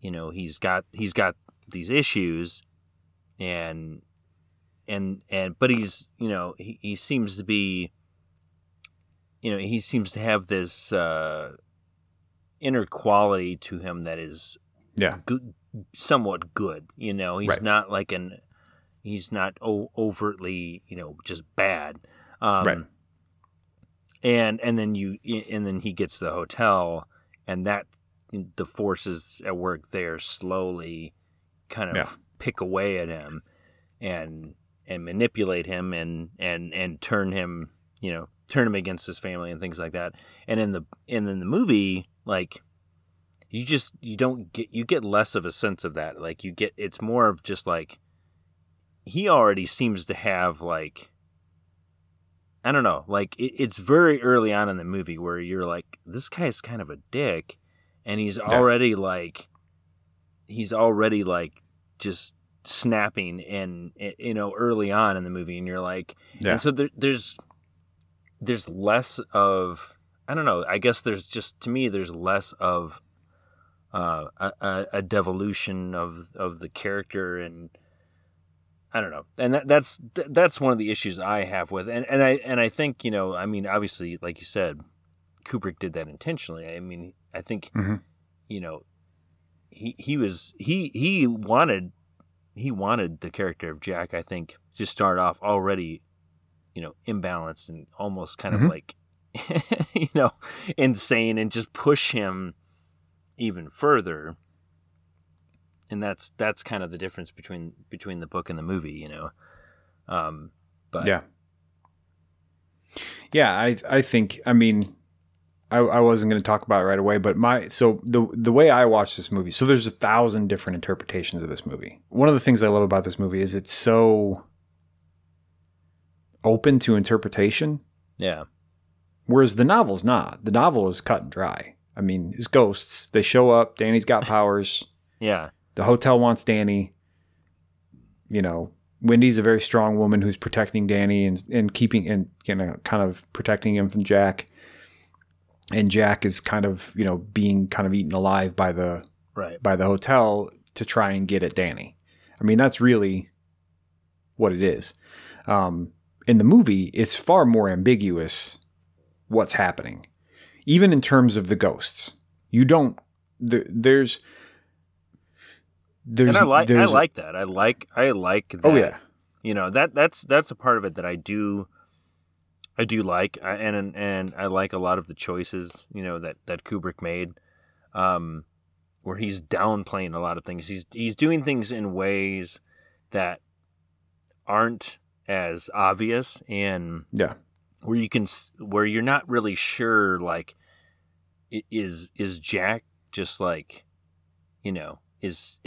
you know, he's got he's got these issues, and and and but he's you know he, he seems to be you know he seems to have this uh, inner quality to him that is Yeah. good, somewhat good. You know, he's Right. not like an he's not o- overtly you know just bad. Um, Right. And and then you and then he gets the hotel, and that the forces at work there slowly kind of Yeah. pick away at him, and and manipulate him and and and turn him you know turn him against his family and things like that. And in the and in the movie, like you just you don't get you get less of a sense of that. Like you get it's more of just like he already seems to have like I don't know, like it, it's very early on in the movie where you're like this guy's kind of a dick and he's already like he's already like just snapping and you know early on in the movie and you're like Yeah. and so there, there's there's less of I don't know. I guess there's just to me there's less of uh, a, a, a devolution of of the character and I don't know. And that, that's that's one of the issues I have with and and I and I think you know I mean obviously like you said Kubrick did that intentionally. I mean I think Mhm. you know he he was he he wanted he wanted the character of Jack I think to start off already you know imbalanced and almost kind Mhm. of like you know insane and just push him even further and that's that's kind of the difference between between the book and the movie you know um but Yeah. Yeah, I I think I mean I, I wasn't going to talk about it right away, but my so the the way I watch this movie, so there's a thousand different interpretations of this movie. One of the things I love about this movie is it's so open to interpretation, yeah whereas the novel's not. The novel is cut and dry. I mean, it's ghosts. They show up. Danny's got powers. yeah The hotel wants Danny. You know, Wendy's a very strong woman who's protecting Danny and and keeping and you know kind of protecting him from Jack. And Jack is kind of you know being kind of eaten alive by the Right. by the hotel to try and get at Danny. I mean that's really what it is. Um, in the movie, it's far more ambiguous what's happening, even in terms of the ghosts. You don't there, there's there's and I like I like that. I like I like that. oh yeah You know that that's that's a part of it that I do. I do like, and and I like a lot of the choices you know that that Kubrick made, um, where he's downplaying a lot of things. He's he's doing things in ways that aren't as obvious and yeah. where you can where you're not really sure like is is Jack just like you know is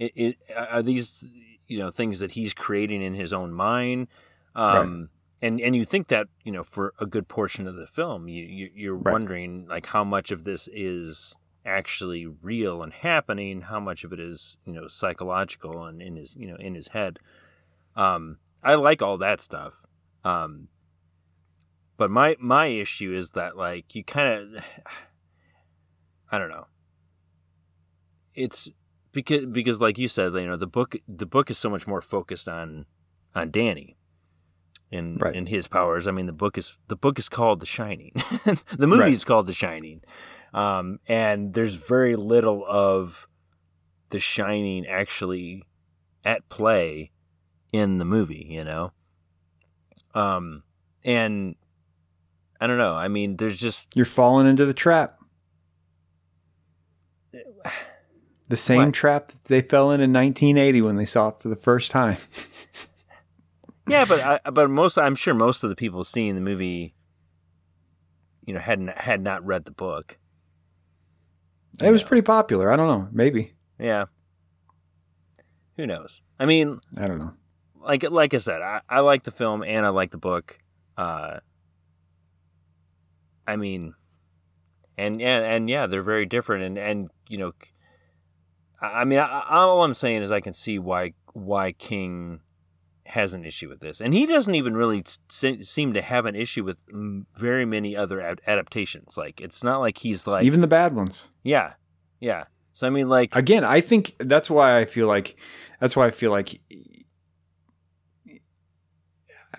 it, it are these you know things that he's creating in his own mind? Um and and you think that you know for a good portion of the film you, you you're Right. wondering like how much of this is actually real and happening how much of it is you know psychological and in his you know in his head. Um i like all that stuff. Um but my my issue is that like you kind of i don't know. It's because because like you said you know the book the book is so much more focused on on danny and Right. and his powers. I mean the book is the book is called the shining. The movie Right. is called the shining. Um and there's very little of the shining actually at play in the movie you know? Um and i don't know. I mean there's just you're falling into the trap. The same What? trap that they fell in in 1980 when they saw it for the first time Yeah, but I, but most I'm sure most of the people seeing the movie, you know, hadn't had not read the book. it was Yeah. pretty popular i don't know maybe Yeah. Who knows? I mean, i don't know like like I said, I, I like the film and I like the book. Uh, I mean, and and and yeah, they're very different. And and you know, I I mean, I, I- all I'm saying is I can see why why King has an issue with this, and he doesn't even really se- seem to have an issue with very many other ad- adaptations. Like it's not like he's like even the bad ones yeah, yeah. So I mean, like again i think that's why i feel like that's why i feel like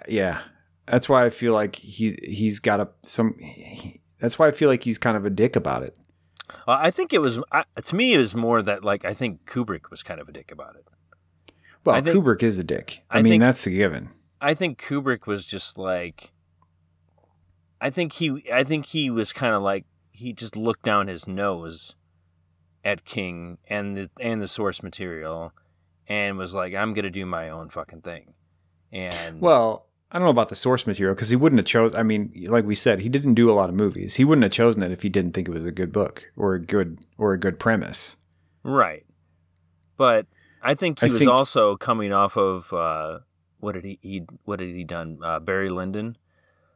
yeah that's why i feel like he he's got a some he, that's why i feel like he's kind of a dick about it Uh, I think it was I, to me. It was more that like I think Kubrick was kind of a dick about it. Well think- kubrick is a dick i, I mean think- that's a given I think Kubrick was just like. I think he. I think he was kind of like he just looked down his nose at King and the and the source material, and was like, "I'm gonna do my own fucking thing." And well i don't know about the source material because he wouldn't have chose i mean like we said he didn't do a lot of movies he wouldn't have chosen it if he didn't think it was a good book or a good or a good premise right, but I think he I was think- also coming off of uh, what did he, he what had he done? Uh, Barry Lyndon.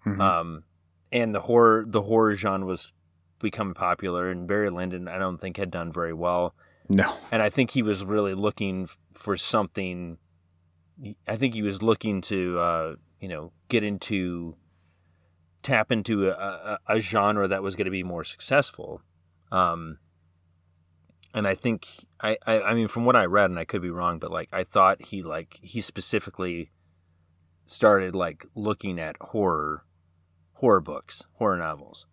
Mhm. um, and the horror the horror genre was becoming popular and barry lyndon i don't think had done very well no and i think he was really looking for something i think he was looking to uh, you know get into tap into a, a, a genre that was going to be more successful um, and i think I, I i mean from what i read and i could be wrong but like i thought he like he specifically started like looking at horror horror books horror novels.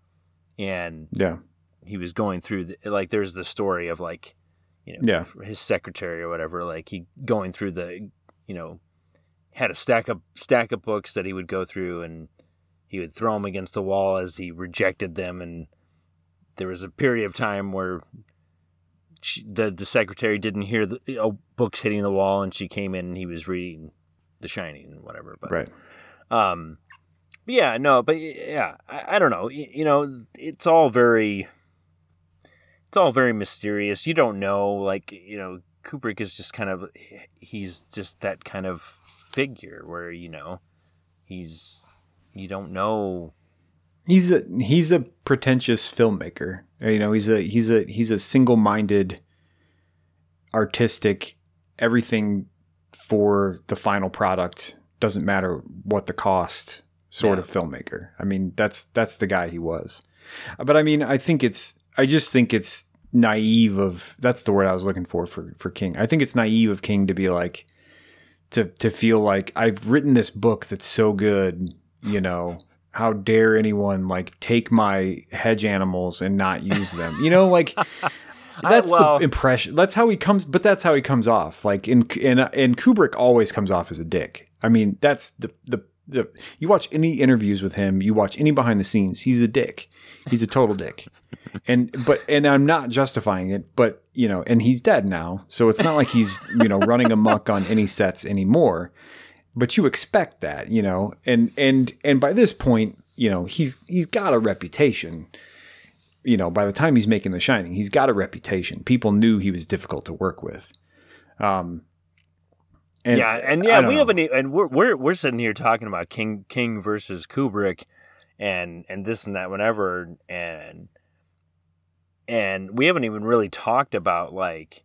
And yeah. he was going through the, like there's the story of like you know yeah. his secretary or whatever like he going through the you know had a stack of stack of books that he would go through and he would throw them against the wall as he rejected them. And there was a period of time where she, the the secretary didn't hear the books hitting the wall and she came in and he was reading the shining and whatever but right um, yeah, no, but yeah, I, I don't know. You, you know, it's all very, it's all very mysterious. You don't know, like you know, Kubrick is just kind of, he's just that kind of figure where you know, he's, you don't know. He's a he's a pretentious filmmaker. Uh, you know, he's a he's a he's a single-minded artistic everything for the final product doesn't matter what the cost sort Yeah. of filmmaker. I mean, that's that's the guy he was. Uh, but I mean, I think it's I just think it's naive of that's the word I was looking for for for King. I think it's naive of King to be like to to feel like I've written this book that's so good, you know, how dare anyone like take my hedge animals and not use them? You know, like uh, that's well- the impression. That's how he comes, but that's how he comes off. Like in in and Kubrick always comes off as a dick. I mean, that's the the the. You watch any interviews with him, you watch any behind the scenes, he's a dick. He's a total dick. And but and I'm not justifying it, but you know, and he's dead now, so it's not like he's you know running amok on any sets anymore. But you expect that, you know, and and and by this point, you know, he's he's got a reputation you know, by the time he's making The Shining, he's got a reputation. People knew he was difficult to work with. Um, and yeah, and yeah, we know. haven't, and we're we're we're sitting here talking about King King versus Kubrick, and and this and that, whatever, and and we haven't even really talked about like,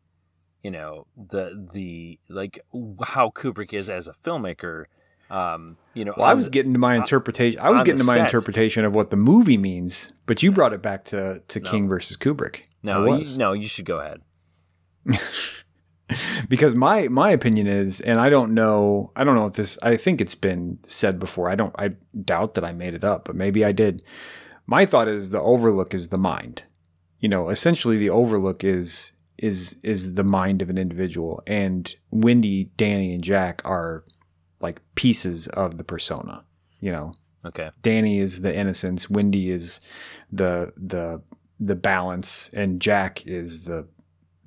you know, the the like how Kubrick is as a filmmaker. Um, you know, Well, I was the- getting to my interpretation. I was getting to my set. interpretation of what the movie means, but you brought it back to to No. King versus Kubrick. no, you, no, you should go ahead. because my my opinion is, and I don't know, I don't know if this. I think it's been said before. I don't. I doubt that I made it up, but maybe I did. My thought is the overlook is the mind. You know, essentially the overlook is is is the mind of an individual, and Wendy, Danny, and Jack are like pieces of the persona. You know, Okay, Danny is the innocence, Wendy is the the the balance, and Jack is the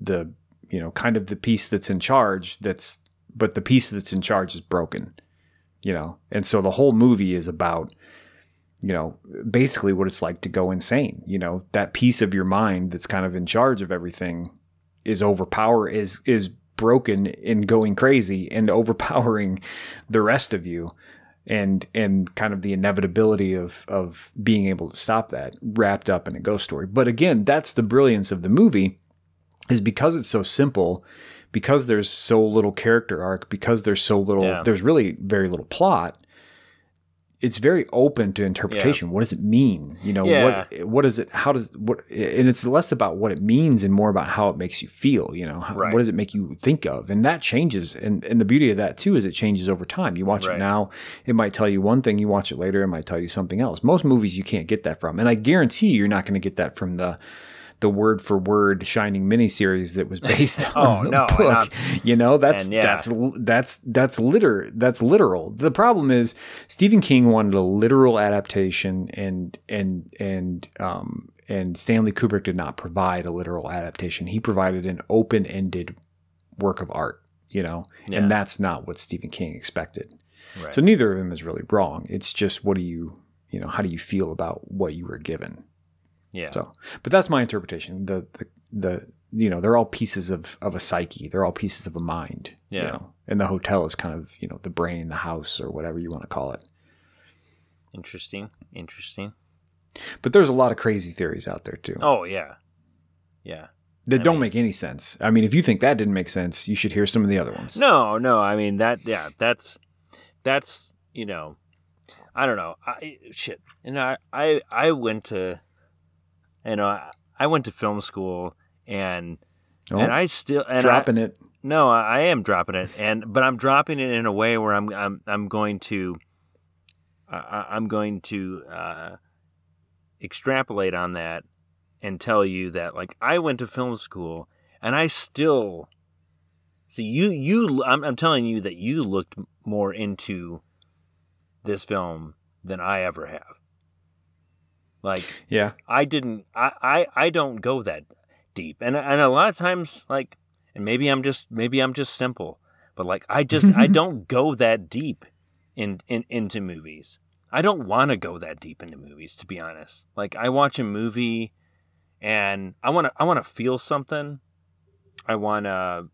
the you know kind of the piece that's in charge. That's but the piece that's in charge is broken, you know, and so the whole movie is about you know basically what it's like to go insane. You know that piece of your mind that's kind of in charge of everything is overpower is is broken and going crazy and overpowering the rest of you and and kind of the inevitability of of being able to stop that wrapped up in a ghost story. But again, that's the brilliance of the movie is because it's so simple, because there's so little character arc, because there's so little Yeah. there's really very little plot. It's very open to interpretation. What does it mean? You know, Yeah. what what is it how does what and it's less about what it means and more about how it makes you feel, you know. How, Right. What does it make you think of? And that changes and and the beauty of that too is it changes over time. You watch Right. it now, it might tell you one thing, you watch it later, it might tell you something else. Most movies you can't get that from. And I guarantee you're not going to get that from the the word for word Shining miniseries that was based Oh, on the no, book. You know, that's yeah. that's that's that's liter that's literal. The problem is Stephen King wanted a literal adaptation, and and and um and Stanley Kubrick did not provide a literal adaptation. He provided an open ended work of art. You know, Yeah. and that's not what Stephen King expected. right. So neither of them is really wrong. It's just what do you you know how do you feel about what you were given? Yeah, So, but that's my interpretation. The the the you know they're all pieces of of a psyche. They're all pieces of a mind. You Yeah. know? And the hotel is kind of you know the brain, the house, or whatever you want to call it. interesting, interesting. But there's a lot of crazy theories out there too Oh yeah, yeah. that I don't mean- make any sense. I mean, if you think that didn't make sense, you should hear some of the other ones. No, no. I mean that. Yeah, that's that's you know, I don't know. I shit. And I I I went to, you know, I, I went to film school and Oh, and I still and I, dropping it. No, I I am dropping it, and but I'm dropping it in a way where I'm I'm I'm going to I- I, I'm going to uh, extrapolate on that and tell you that like I went to film school and I still see you you I'm, I'm telling you that you looked more into this film than I ever have. Like Yeah. I didn't I, I I don't go that deep. And and a lot of times like and maybe I'm just maybe I'm just simple, but like I just I don't go that deep in, in into movies. I don't want to go that deep into movies to be honest. Like I watch a movie and I want to I want to feel something. I want to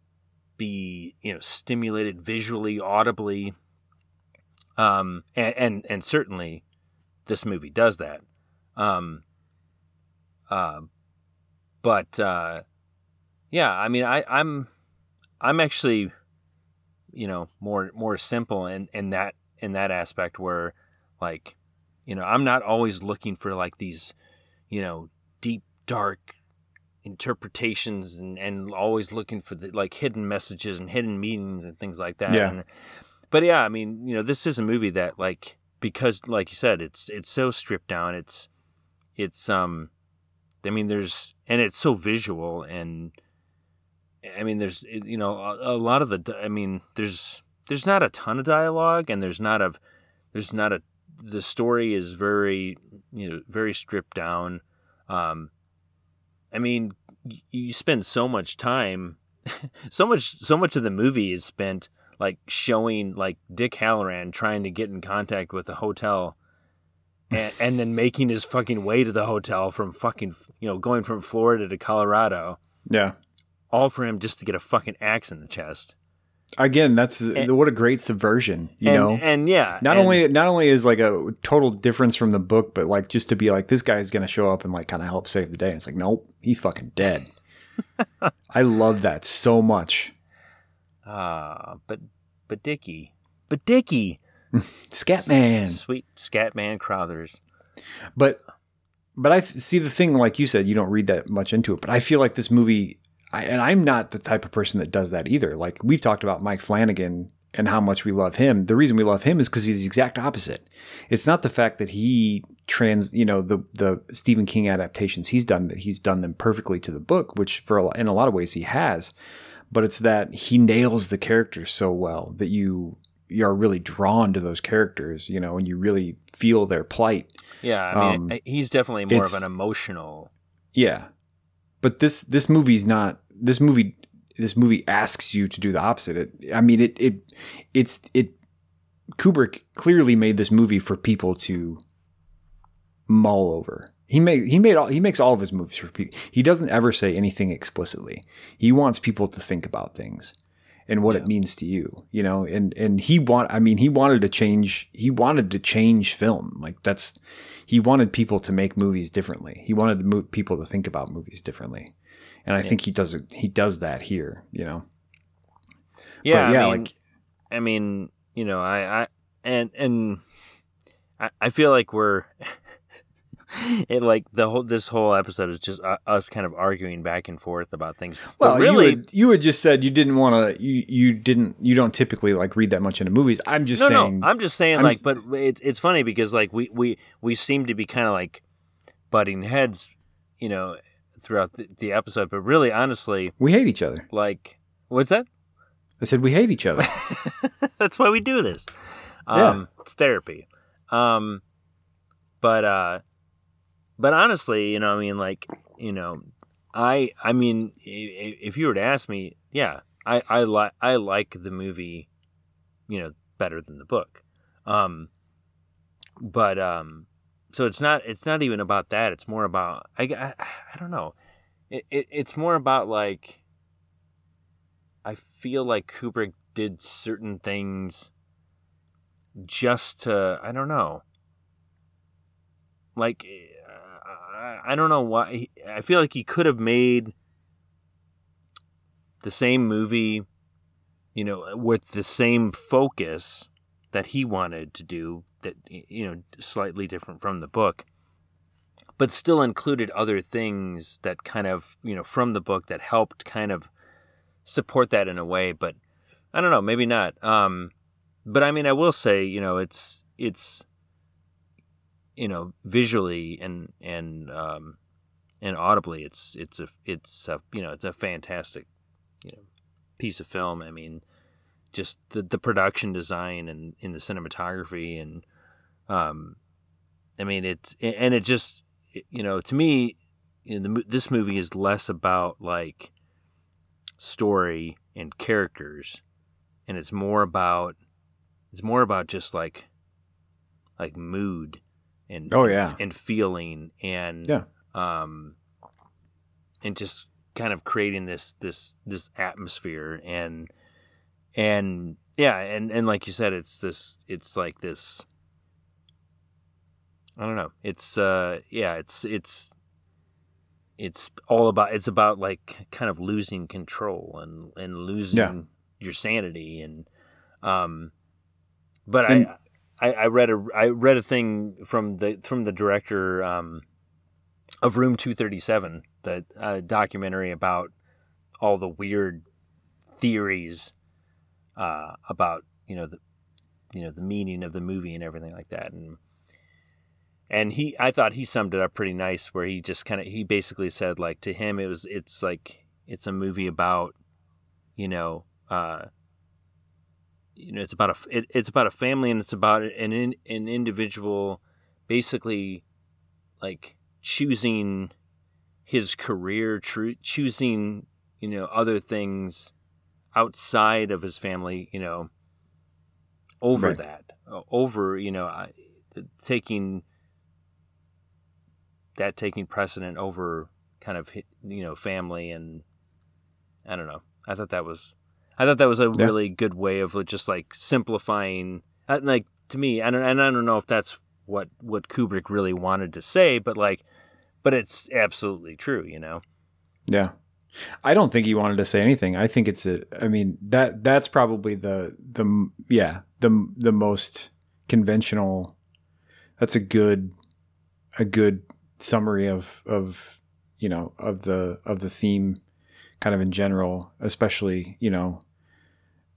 be, you know, stimulated visually, audibly. Um and and, and certainly this movie does that. Um, uh, but uh, yeah, I mean, I, I'm I'm actually you know more more simple in in that in that aspect where like you know I'm not always looking for like these you know deep dark interpretations and and always looking for the like hidden messages and hidden meanings and things like that. Yeah. And, but yeah, I mean, you know, this is a movie that like because like you said, it's it's so stripped down. It's it's um I mean, there's and it's so visual and I mean, there's you know a, a lot of the I mean, there's there's not a ton of dialogue and there's not a there's not a the story is very you know very stripped down. Um, I mean, you spend so much time, so much so much of the movie is spent like showing like Dick Hallorann trying to get in contact with the hotel. And, and then making his fucking way to the hotel from fucking you know going from Florida to Colorado, Yeah. all for him just to get a fucking axe in the chest. Again, that's what a great subversion, you and, know. and yeah, not and- only not only is like a total difference from the book, but like just to be like this guy's gonna show up and like kind of help save the day. And it's like, nope, he's fucking dead. I love that so much. ah, but but Dickie, but Dickie, Scatman. sweet Scatman Crothers. But but I see the thing, like you said, you don't read that much into it. But I feel like this movie, I, and I'm not the type of person that does that either. Like we've talked about Mike Flanagan and how much we love him. The reason we love him is because he's the exact opposite. It's not the fact that he trans, you know, the the Stephen King adaptations he's done that he's done them perfectly to the book, which for a, in a lot of ways he has. But it's that he nails the characters so well that you you are really drawn to those characters, you know, and you really feel their plight. Yeah, I mean, Um, he's definitely more of an emotional. Yeah. But this this movie's not this movie this movie asks you to do the opposite. It, I mean it it it's it Kubrick clearly made this movie for people to mull over. He made he made all he makes all of his movies for people. He doesn't ever say anything explicitly. He wants people to think about things and what it means to you, you know. And and he want I mean he wanted to change he wanted to change film. Like that's he wanted people to make movies differently. He wanted people to think about movies differently. And I think he does it he does that here, you know. Yeah, but yeah, I mean, like I mean, you know, I, I and and I, I feel like we're it like the whole this whole episode is just uh, us kind of arguing back and forth about things. Well, but really, you had, you had just said you didn't want to. You you didn't. You don't typically like read that much into movies. I'm just no, saying. no, I'm just saying, I'm like, but it, it's funny because like we we we seem to be kind of like butting heads, you know, throughout the, the episode. But really, honestly, we hate each other. like, what's that? I said we hate each other. That's why we do this. Yeah. Um, It's therapy. Um, but uh, but honestly, you know, I mean, like, you know, I I mean, if you were to ask me, yeah, I I like I like the movie, you know, better than the book. Um, but um, so it's not it's not even about that. It's more about I I, I don't know. It, it it's more about like I feel like Kubrick did certain things just to I don't know. Like uh, I, don't know why I feel like he could have made the same movie, you know, with the same focus that he wanted to do that you know slightly different from the book but still included other things that kind of you know from the book that helped kind of support that in a way but i don't know maybe not. Um but i mean i will say you know it's it's you know visually and and um and audibly it's it's a it's a you know it's a fantastic you know piece of film. I mean just the, the production design and in the cinematography and um i mean it's and it just you know to me you know, the, this movie is less about like story and characters and it's more about it's more about just like like mood and Oh, yeah. and feeling and Yeah. um and just kind of creating this this this atmosphere and and yeah and and like you said it's this it's like this i don't know it's uh yeah it's it's it's all about it's about like kind of losing control and and losing Yeah. your sanity and Um, but And- I, I I read a I read a thing from the from the director um, of Room Two Thirty Seven, the uh, documentary about all the weird theories uh, about you know the you know the meaning of the movie and everything like that. And and he I thought he summed it up pretty nice where he just kind of he basically said like to him it was it's like it's a movie about you know uh you know it's about a it, it's about a family and it's about an in, an individual basically like choosing his career tru- choosing you know other things outside of his family you know over Right. that over you know taking that taking precedent over kind of you know family and I don't know. I thought that was I thought that was a Yeah. really good way of just like simplifying uh, like to me I don't and I don't know if that's what what Kubrick really wanted to say but like but it's absolutely true, you know. Yeah. I don't think he wanted to say anything. I think it's a I mean that that's probably the the yeah, the the most conventional that's a good a good summary of of you know, of the of the theme kind of in general, especially, you know,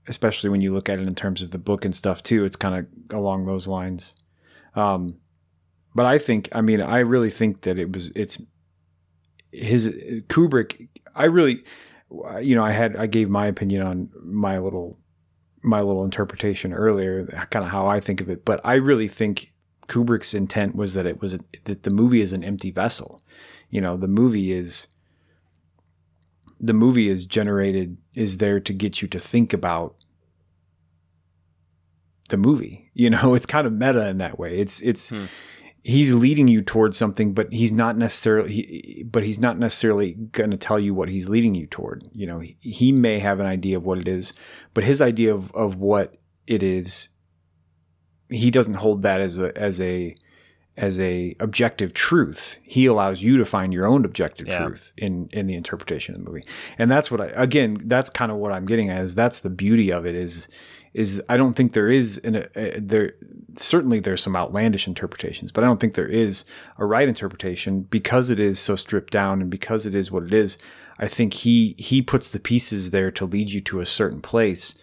especially when you look at it in terms of the book and stuff too, it's kind of along those lines. Um but I think I mean I really think that it was it's his Kubrick. I really, you know, I had I gave my opinion on my little my little interpretation earlier, kind of how I think of it. But I really think Kubrick's intent was that it was a, that the movie is an empty vessel. You know, the movie is the movie is generated is there to get you to think about the movie. You know, it's kind of meta in that way. It's it's Hmm. he's leading you towards something, but he's not necessarily he, but he's not necessarily going to tell you what he's leading you toward. You know, he, he may have an idea of what it is, but his idea of of what it is he doesn't hold that as a as a as a objective truth. He allows you to find your own objective Yeah. truth in in the interpretation of the movie. And that's what I again, that's kind of what I'm getting at is that's the beauty of it is is I don't think there is an a, there certainly there's some outlandish interpretations, but I don't think there is a right interpretation because it is so stripped down and because it is what it is. I think he he puts the pieces there to lead you to a certain place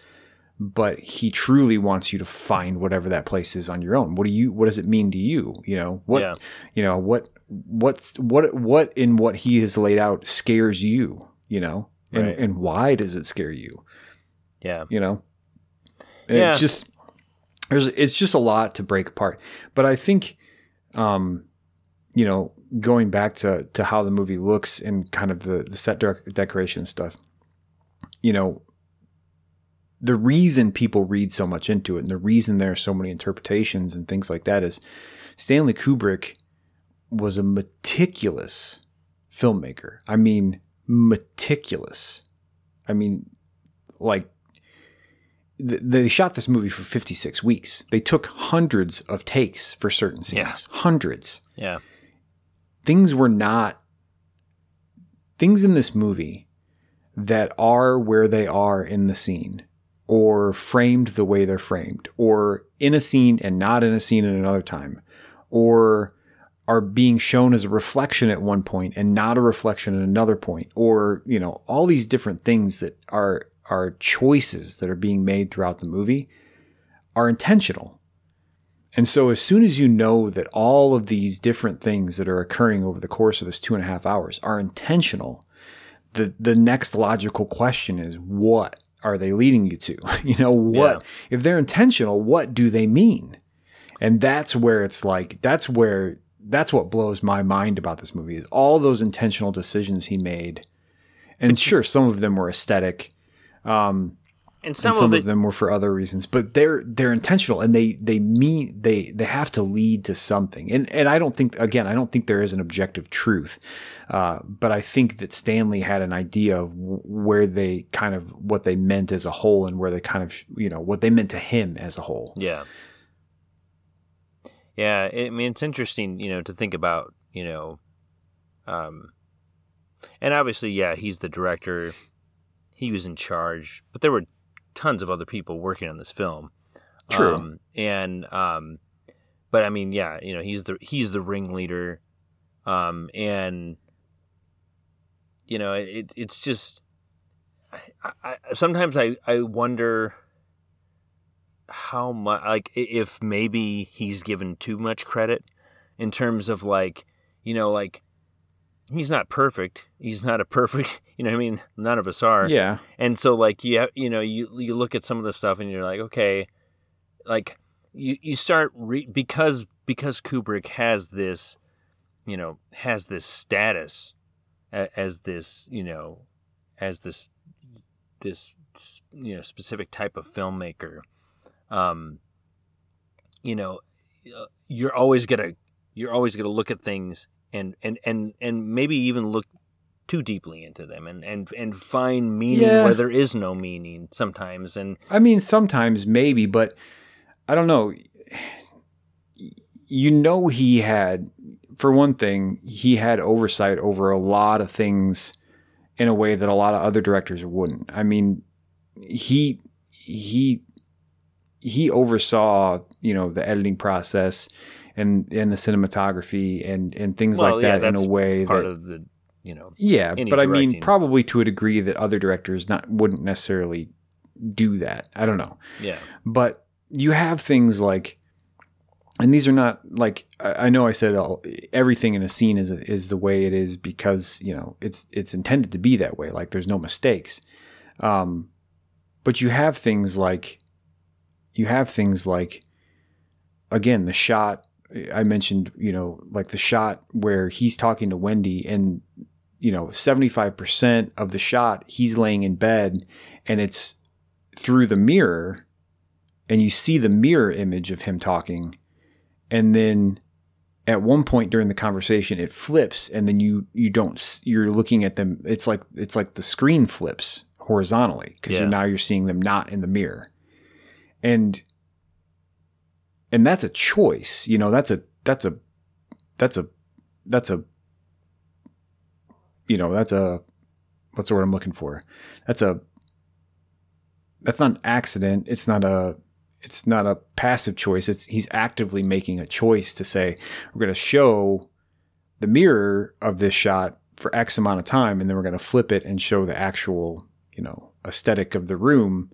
but he truly wants you to find whatever that place is on your own. What do you what does it mean to you? You know, what Yeah. you know, what what's what what in what he has laid out scares you, you know? And Right. and why does it scare you? Yeah. You know? Yeah. It's just there's it's just a lot to break apart. But I think um you know, going back to to how the movie looks and kind of the, the set dec- decoration stuff, you know, the reason people read so much into it and the reason there are so many interpretations and things like that is Stanley Kubrick was a meticulous filmmaker. I mean, meticulous. I mean, like, th- they shot this movie for 56 weeks. They took hundreds of takes for certain scenes. Yeah. Hundreds Yeah. things were not things in this movie that are where they are in the scene or framed the way they're framed or in a scene and not in a scene at another time or are being shown as a reflection at one point and not a reflection at another point or you know all these different things that are are choices that are being made throughout the movie are intentional. And so, as soon as you know that all of these different things that are occurring over the course of this two and a half hours are intentional, the the next logical question is, what are they leading you to? You know, what if they're intentional? What do they mean? And that's where it's like that's where that's what blows my mind about this movie is all those intentional decisions he made. And sure, some of them were aesthetic. Um, And some, and some of of, it them were for other reasons but they're they're intentional and they they mean they they have to lead to something and and i don't think again i don't think there is an objective truth uh, but i think that stanley had an idea of where they kind of what they meant as a whole and where they kind of you know what they meant to him as a whole Yeah. Yeah, I mean it's interesting, you know, to think about, you know, um and obviously, yeah, he's the director. He was in charge, but there were tons of other people working on this film. True. Um, and um, but I mean, yeah, you know, he's the he's the ringleader, um, and you know, it it's just I, I, sometimes I I wonder how much like if maybe he's given too much credit in terms of like you know like he's not perfect he's not a perfect you know what i mean none of us are yeah. and so like you have, you know you you look at some of the stuff and you're like okay like you you start re- because because Kubrick has this you know has this status as this you know as this this you know specific type of filmmaker um you know you're always gonna you're always gonna look at things and and and and maybe even look too deeply into them and and and find meaning Yeah. where there is no meaning sometimes and I mean, sometimes maybe, but I don't know. You know, he had, for one thing, he had oversight over a lot of things in a way that a lot of other directors wouldn't. I mean, he he he oversaw, you know, the editing process and and the cinematography and and things Well, like yeah, that in a way part that of the you know yeah, but I mean, probably to a degree that other directors not wouldn't necessarily do that. I don't know, yeah but you have things like, and these are not like I, I know I said all, everything in a scene is is the way it is because you know it's it's intended to be that way. Like there's no mistakes, um, but you have things like you have things like again the shot I mentioned, you know, like the shot where he's talking to Wendy and you know, 75% of the shot he's laying in bed and it's through the mirror and you see the mirror image of him talking and then at one point during the conversation it flips and then you you don't you're looking at them it's like it's like the screen flips horizontally because Yeah. now you're seeing them not in the mirror and and that's a choice you know that's a that's a that's a that's a you know that's a what's the word i'm looking for? That's a that's not an accident. It's not a it's not a passive choice. It's he's actively making a choice to say we're going to show the mirror of this shot for x amount of time and then we're going to flip it and show the actual you know aesthetic of the room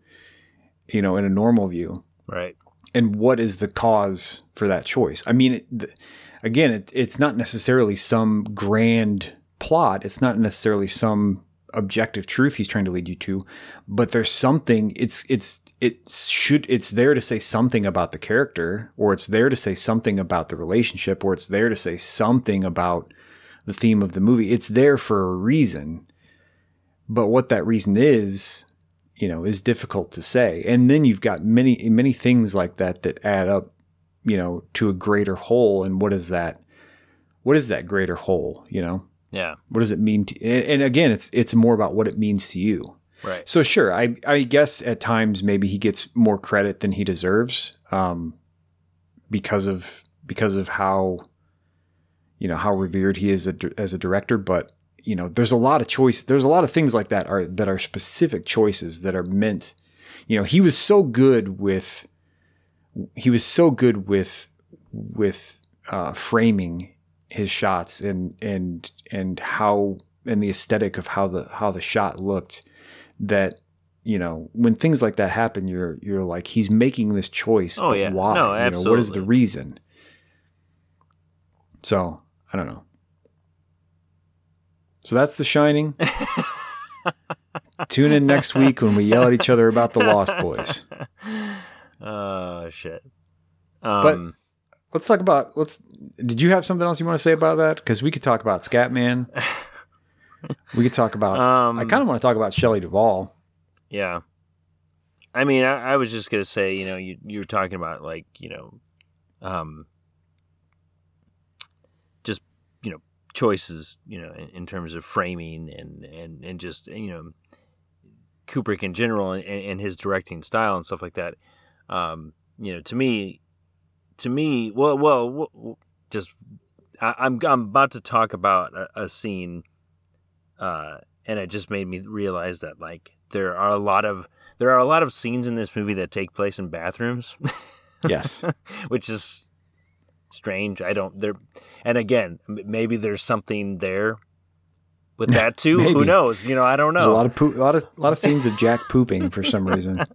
you know in a normal view. Right. And what is the cause for that choice? I mean it, th- again it, it's not necessarily some grand plot. It's not necessarily some objective truth he's trying to lead you to but there's something it's it's it should it's there to say something about the character or it's there to say something about the relationship or it's there to say something about the theme of the movie. It's there for a reason. But what that reason is you know is difficult to say. And then you've got many many things like that that add up you know to a greater whole. And what is that? What is that greater whole you know yeah. What does it mean to and again it's it's more about what it means to you. Right. So sure i i guess at times maybe he gets more credit than he deserves um because of because of how you know how revered he is a, as a director. But you know there's a lot of choice there's a lot of things like that are that are specific choices that are meant you know he was so good with he was so good with with uh, framing his shots and and and how and the aesthetic of how the how the shot looked that you know when things like that happen you're you're like he's making this choice Oh, but yeah. why? No, you know what is the reason? So i don't know. So that's the shining. Tune in next week when we yell at each other about the lost boys. Oh shit. Um let's talk about let's did you have something else you want to say about that because we could talk about scatman we could talk about um i kind of want to talk about Shelley Duvall. Yeah. I mean, I, I was just gonna say, you know, you you were talking about like, you know, um, just you know, choices, you know, in, in terms of framing and and and just you know, Kubrick in general and, and his directing style and stuff like that. Um, you know, to me, to me, well, well, just I, I'm I'm about to talk about a, a scene, uh, and it just made me realize that like there are a lot of there are a lot of scenes in this movie that take place in bathrooms, Yes. which is strange. I don't there, and again, maybe there's something there with that too. Who knows? You know, I don't There's a know. lot of poop, a lot of a lot of scenes of Jack pooping for some reason.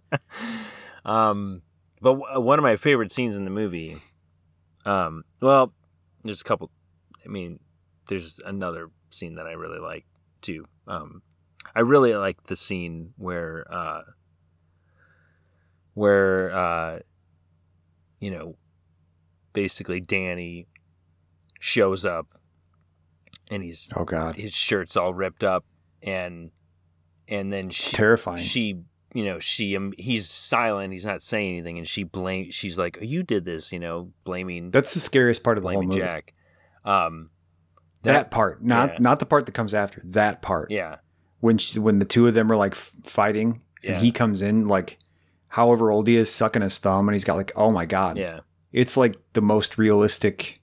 Um, but w- one of my favorite scenes in the movie, um, well, there's a couple. I mean, there's another scene that I really like too. Um, I really like the scene where, uh, where, uh, you know, basically Danny shows up, and he's Oh God, his shirt's all ripped up, and and then it's terrifying. she you know she um, he's silent he's not saying anything and she blame she's like oh, you did this you know blaming That's the scariest part of the whole blaming movie. jack um That, part, not yeah. not the part that comes after. That part. yeah When she, when the two of them are like fighting, Yeah. and he comes in like, however old he is, sucking his thumb, and he's got like, oh my God, yeah it's like the most realistic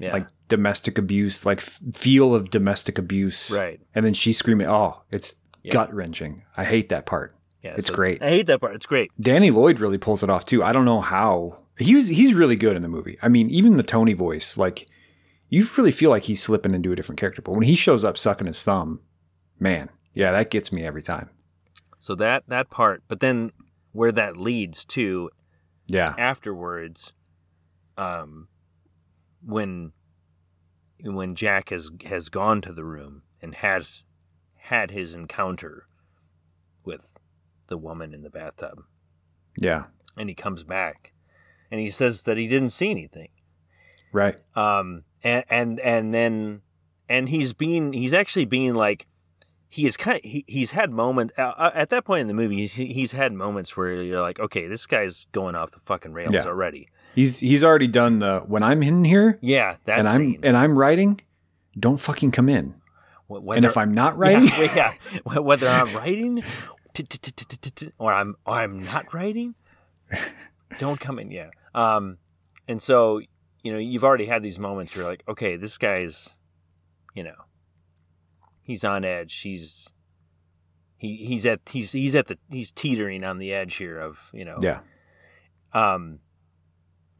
yeah like domestic abuse, like feel of domestic abuse. right And then she's screaming, "Oh, it's Yeah. gut wrenching." I hate that part. yeah It's great. i hate that part it's great Danny Lloyd really pulls it off too. I don't know how. He's he's really good in the movie. I mean, even the Tony voice, like you really feel like he's slipping into a different character. But when he shows up sucking his thumb, man, yeah, that gets me every time. so that that part but then where that leads to Yeah, afterwards um when when jack has has gone to the room and has had his encounter with the woman in the bathtub yeah, and he comes back and he says that he didn't see anything right. um and and and then and he's being he's actually being like he is kind of, he, he's had moment uh, at that point in the movie he's, he's had moments where you're like okay this guy's going off the fucking rails Yeah. already He's he's already done the when I'm in here yeah that and I'm scene and I'm writing. Don't fucking come in. Wh- and if I'm not writing, yeah, yeah, whether I'm writing or I'm or I'm not writing, don't come in. Yeah. Um, and so you know you've already had these moments where you're like, okay, this guy's, you know, he's on edge. He's he he's at he's he's at the he's teetering on the edge here of you know yeah, um,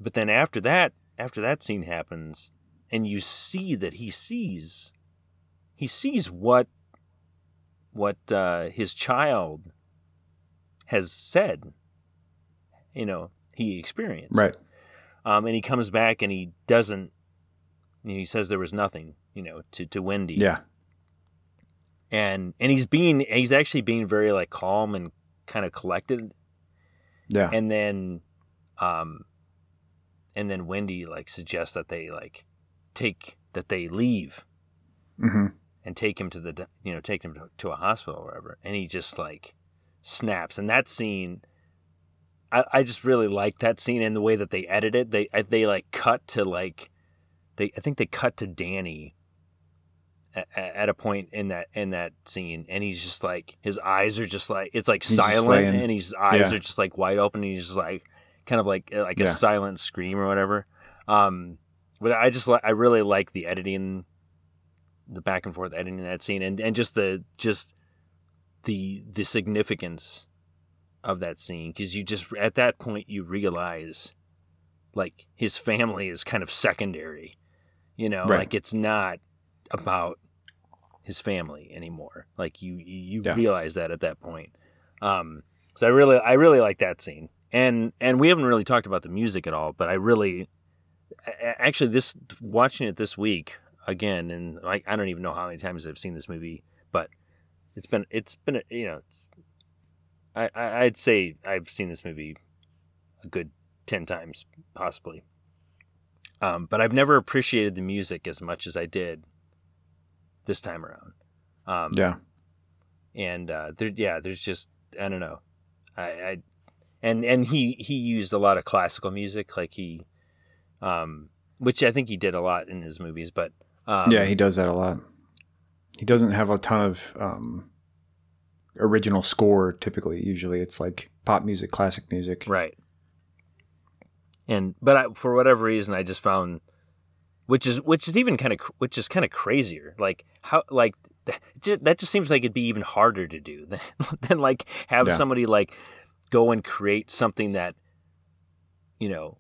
but then after that, after that scene happens, and you see that he sees, he sees what, what uh, his child has said. You know, he experienced. right. Um, and he comes back and he doesn't. You know, he says there was nothing. You know, to to Wendy. Yeah, And and he's being he's actually being very like calm and kind of collected yeah, and then um and then wendy like suggests that they like take that they leave hmm and take him to the you know take him to, to a hospital or whatever and he just like snaps. And that scene I, I just really like that scene and the way that they edit it. They I- they like cut to like they i think they cut to danny at, at a point in that in that scene and he's just like his eyes are just like it's like He's silent and his eyes yeah. are just like wide open and he's just like kind of like like a silent scream or whatever. Um but i just like i really like the editing the back and forth editing that scene and and just the just the the significance of that scene because you just at that point you realize like his family is kind of secondary you know Right. like it's not about his family anymore like you you Yeah. realize that at that point um so i really i really like that scene and and we haven't really talked about the music at all but i really actually this watching it this week again and like i don't even know how many times i've seen this movie but it's been it's been you know it's I, I i'd say i've seen this movie a good 10 times possibly. Um, but i've never appreciated the music as much as i did this time around. Um, yeah. and uh, there, yeah, there's just I don't know, I, I, and and he he used a lot of classical music, like he, um, which I think he did a lot in his movies, but um, yeah, he does that a lot. He doesn't have a ton of um, original score. Typically, usually it's like pop music, classic music. right. And but I, for whatever reason, I just found, which is which is even kind of which is kind of crazier, like how like that just, seems like it'd be even harder to do than, than like have Yeah. somebody like go and create something that you know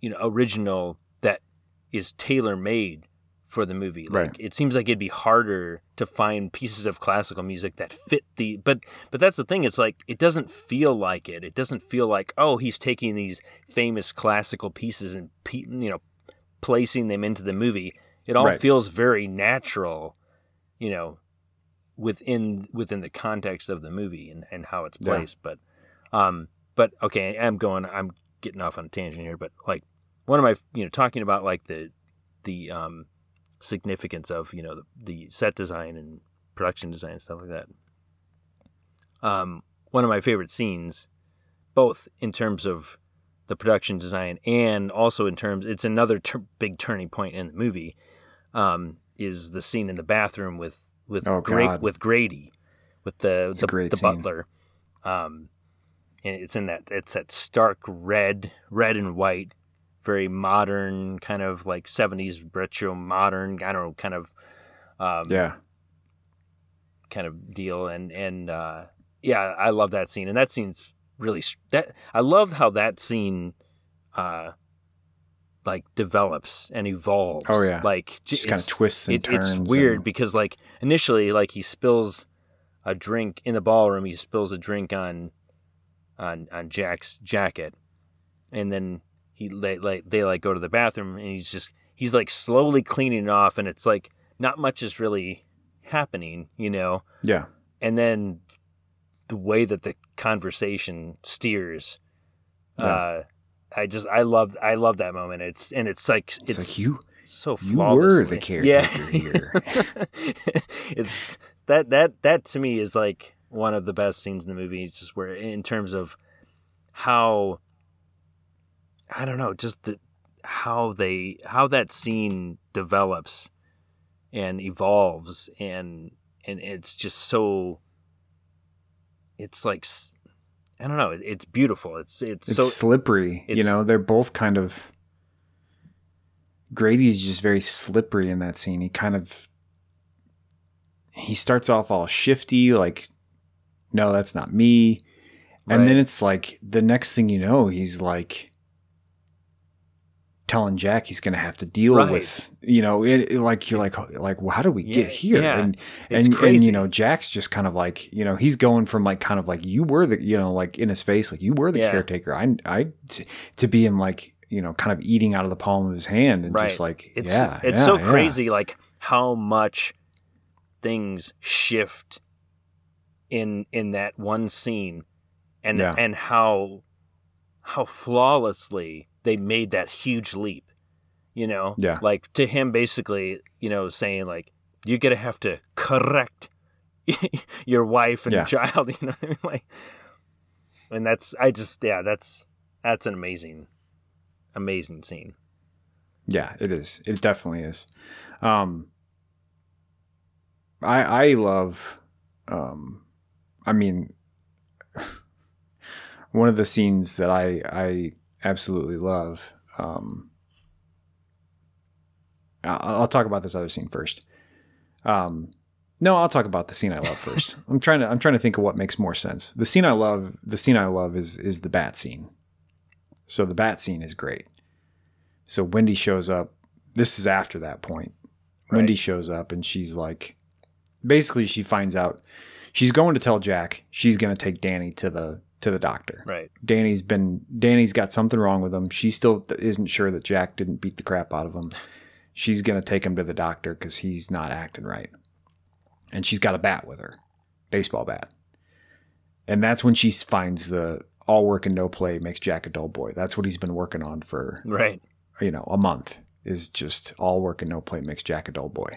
you know original that is tailor made for the movie like Right. it seems like it'd be harder to find pieces of classical music that fit the but but that's the thing it's like it doesn't feel like it it doesn't feel like oh he's taking these famous classical pieces and pe- you know placing them into the movie it all Right. feels very natural you know within within the context of the movie and, and how it's Yeah. placed but um but okay i'm going i'm getting off on a tangent here but like one of my you know talking about like the the um significance of you know the, the set design and production design and stuff like that. Um one of my favorite scenes both in terms of the production design and also in terms it's another tur big turning point in the movie um is the scene in the bathroom with with Oh, Gra- with Grady with the It's the, the butler. Um and it's in that it's that stark red red and white very modern kind of like 70s retro modern i don't know kind of um Yeah. kind of deal and and uh yeah i love that scene and that scene's really that i love how that scene uh like develops and evolves Oh, yeah. like Just kind of twists and it, turns. it's weird and- because like initially like he spills a drink in the ballroom he spills a drink on on on jack's jacket and then he they, like they like go to the bathroom and he's just he's like slowly cleaning it off and it's like not much is really happening you know yeah. and then the way that the conversation steers Yeah. uh i just i love i love that moment it's and it's like It's, it's, like you so you were the caretaker here. it's that that that to me is like one of the best scenes in the movie just where in terms of how i don't know just the how they how that scene develops and evolves and and it's just so it's like I don't know it- it's beautiful it's it's, it's so slippery. You know, they're both kind of. Grady's just very slippery in that scene. He kind of. He starts off all shifty, like, no, that's not me. And Right. then it's like the next thing you know, he's like telling Jack he's going to have to deal Right. with, you know, it, it- like you're like like well, how do we Yeah, get here? yeah. And It's and and you know, Jack's just kind of like, you know, he's going from like kind of like you were the, you know, like in his face like you were the Yeah. caretaker. I I t- to being like, you know, kind of eating out of the palm of his hand and just like it's yeah, it's so crazy like how much things shift in in that one scene and and how how flawlessly they made that huge leap you know Yeah. like to him basically you know saying like you're gonna have to correct your wife and Yeah. child you know what i mean like and that's i just yeah that's that's an amazing amazing scene Yeah, it is. It definitely is. Um, I I love. Um, I mean, one of the scenes that I I absolutely love. Um, I'll talk about this other scene first. Um, no, I'll talk about the scene I love first. I'm trying to I'm trying to think of what makes more sense. The scene I love, the scene I love is is the bat scene. So the bat scene is great. So Wendy shows up. This is after that point. Wendy shows up and she's like, basically, she finds out she's going to tell Jack she's going to take Danny to the to the doctor. right Danny's been Danny's got something wrong with him. She still isn't sure that Jack didn't beat the crap out of him. She's going to take him to the doctor because he's not acting right. And she's got a bat with her, baseball bat. And that's when she finds the all work and no play makes Jack a dull boy. That's what he's been working on for right you know, a month is just all work and no play makes Jack a dull boy.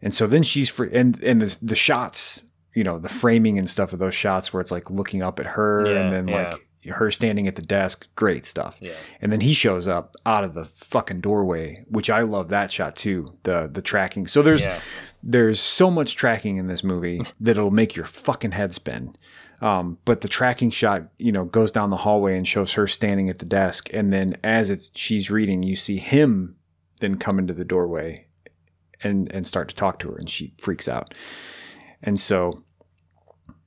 And so then she's free, and and the the shots, you know, the framing and stuff of those shots where it's like looking up at her Yeah, and then yeah. like her standing at the desk, great stuff. yeah And then he shows up out of the fucking doorway, which I love that shot too. The the tracking. So there's yeah there's so much tracking in this movie that it'll make your fucking head spin. Um, but the tracking shot, you know, goes down the hallway and shows her standing at the desk, and then as it's she's reading, you see him then come into the doorway, and and start to talk to her, and she freaks out. And so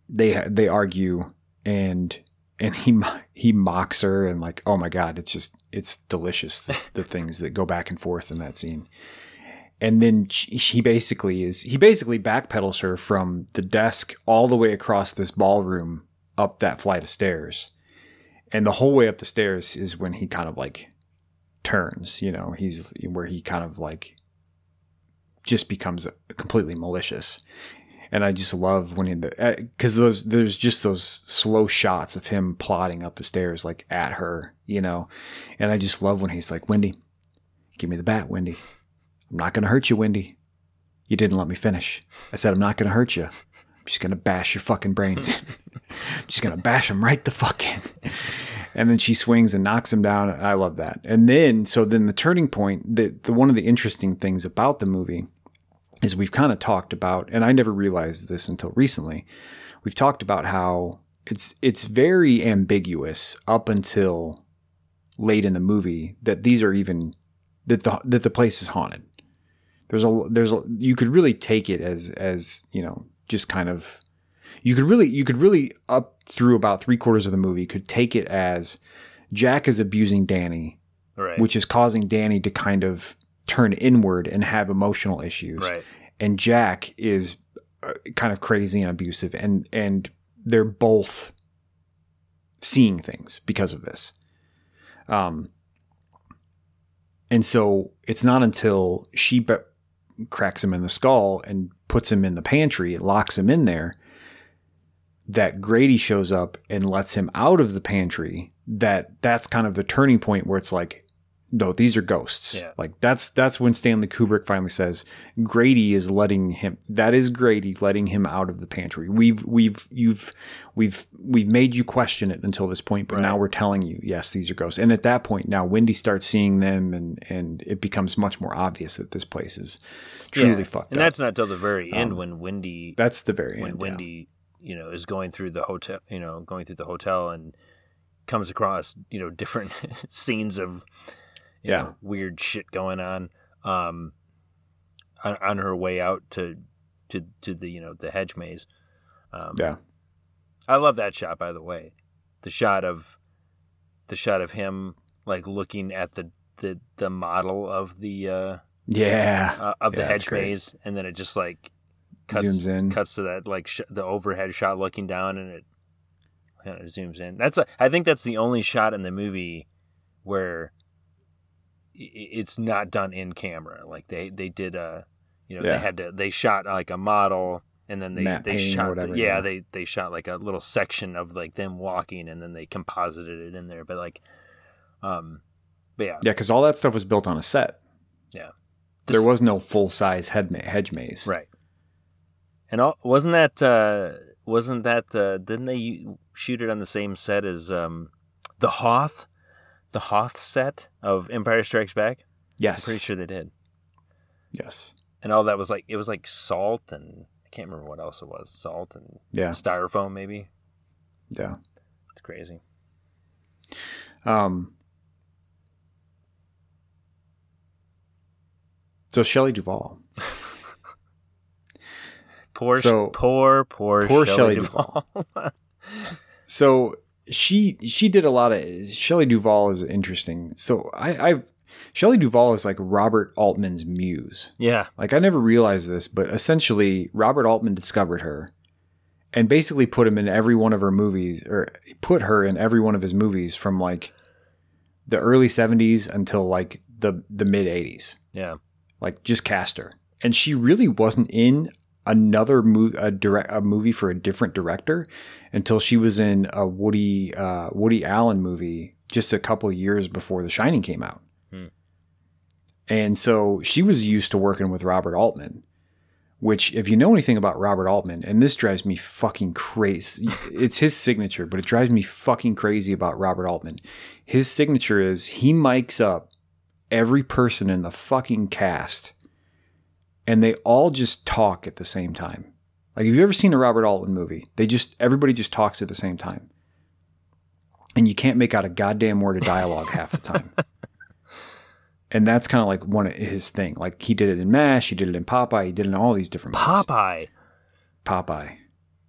they they argue, and and he he mocks her, and like, oh my god, it's just it's delicious the, the things that go back and forth in that scene. And then she, he basically is he basically backpedals her from the desk all the way across this ballroom up that flight of stairs. And the whole way up the stairs is when he kind of like turns, you know, he's where he kind of like just becomes completely malicious. And I just love when he, because uh, those, there's just those slow shots of him plodding up the stairs, like at her, you know. And I just love when he's like, Wendy, give me the bat, Wendy. I'm not going to hurt you, Wendy. You didn't let me finish. I said, I'm not going to hurt you. I'm just going to bash your fucking brains. I'm just going to bash them right the fuck in. and then she swings and knocks him down. I love that. And then, so then the turning point, the, the one of the interesting things about the movie is we've kind of talked about, and I never realized this until recently. We've talked about how it's it's very ambiguous up until late in the movie that these are even that the that the place is haunted. There's a there's a, you could really take it as as you know just kind of you could really you could really up through about three quarters of the movie could take it as Jack is abusing Danny, Right. which is causing Danny to kind of turn inward and have emotional issues. right. And Jack is uh, kind of crazy and abusive, and and they're both seeing things because of this. Um, and so it's not until she be- cracks him in the skull and puts him in the pantry, locks him in there, that Grady shows up and lets him out of the pantry. That that's kind of the turning point where it's like, no, these are ghosts. Yeah. Like that's that's when Stanley Kubrick finally says Grady is letting him. That is Grady letting him out of the pantry. We've we've you've we've we've made you question it until this point, but now we're telling you yes, these are ghosts. And at that point, now Wendy starts seeing them, and and it becomes much more obvious that this place is truly Yeah. fucked And up. that's not till the very end Um, when Wendy that's the very when end. yeah. Wendy, you know, is going through the hotel, you know, going through the hotel and comes across, you know, different scenes of, Yeah. know, weird shit going on, um, on, on her way out to, to, to the, you know, the hedge maze. Um, Yeah. I love that shot, by the way. The shot of, the shot of him like looking at the, the, the model of the, uh, Yeah. uh, of the Yeah, hedge maze, and then it just like cuts Zooms in. cuts to that like sh- the overhead shot looking down, and it kind of zooms in. That's a, I think that's the only shot in the movie where it's not done in camera. Like they they did a you know Yeah. they had to they shot like a model. And then they, Matte they or shot the- yeah, yeah. they they shot like a little section of like them walking and then they composited it in there but like um but yeah Yeah, because all that stuff was built on a set. Yeah. there was no full size head ma- hedge maze. Right. And all, wasn't that uh, wasn't that uh, didn't they shoot it on the same set as um, the Hoth, the Hoth set of Empire Strikes Back? Yes. I'm Pretty sure they did. Yes. And all that was like it was like salt and I can't remember what else it was. Salt and Yeah. styrofoam maybe. Yeah. It's crazy. Um. So Shelley Duvall. Poor, So- poor, poor, Poor Shelley Shelley Duvall. So she she did a lot of Shelley Duvall is interesting. So I I've Shelley Duvall is like Robert Altman's muse. yeah, Like I never realized this, but essentially Robert Altman discovered her and basically put him in every one of her movies or put her in every one of his movies from like the early 70s until like the the mid 80s. yeah, Like just cast her. And she really wasn't in another movie a direct a movie for a different director until she was in a Woody uh, Woody Allen movie just a couple years before The Shining came out. Hmm. And so she was used to working with Robert Altman, which if you know anything about Robert Altman, and this drives me fucking crazy. it's his signature, but it drives me fucking crazy about Robert Altman. His signature is he mics up every person in the fucking cast and they all just talk at the same time. Like, have you ever seen a Robert Altman movie? They just, everybody just talks at the same time. And you can't make out a goddamn word of dialogue half the time. and that's kind of like one of his thing. Like he did it in Mash, he did it in Popeye, he did it in all these different movies. Popeye. Popeye.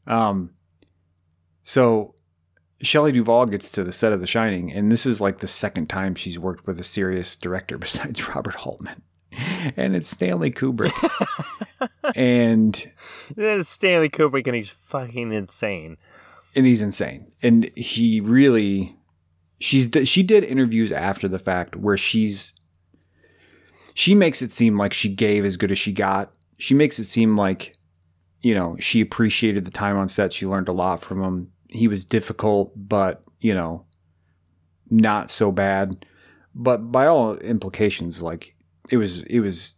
Um, so Shelley Duvall gets to the set of The Shining, and this is like the second time she's worked with a serious director besides Robert Altman, and it's Stanley Kubrick. and it's Stanley Kubrick, and he's fucking insane. and he's insane, and he really, she's she did interviews after the fact where she's she makes it seem like she gave as good as she got. She makes it seem like you know, she appreciated the time on set. She learned a lot from him. He was difficult, but, you know, not so bad. But by all implications, like it was, it was,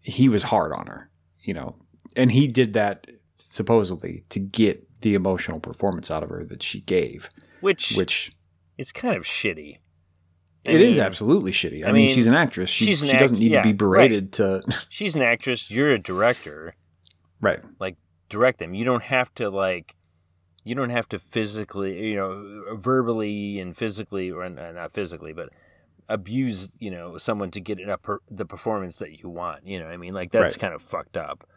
he was hard on her, you know, and he did that supposedly to get the emotional performance out of her that she gave, Which, which is kind of shitty. I it is mean, absolutely shitty. I, I mean, mean, she's an actress. She, she's an she doesn't need yeah, to be berated to, She's an actress. You're a director. right. Like direct them. You don't have to like you don't have to physically, you know, verbally and physically or not physically, but abuse, you know, someone to get it up per, the performance that you want, you know. I mean, like that's Right. kind of fucked up.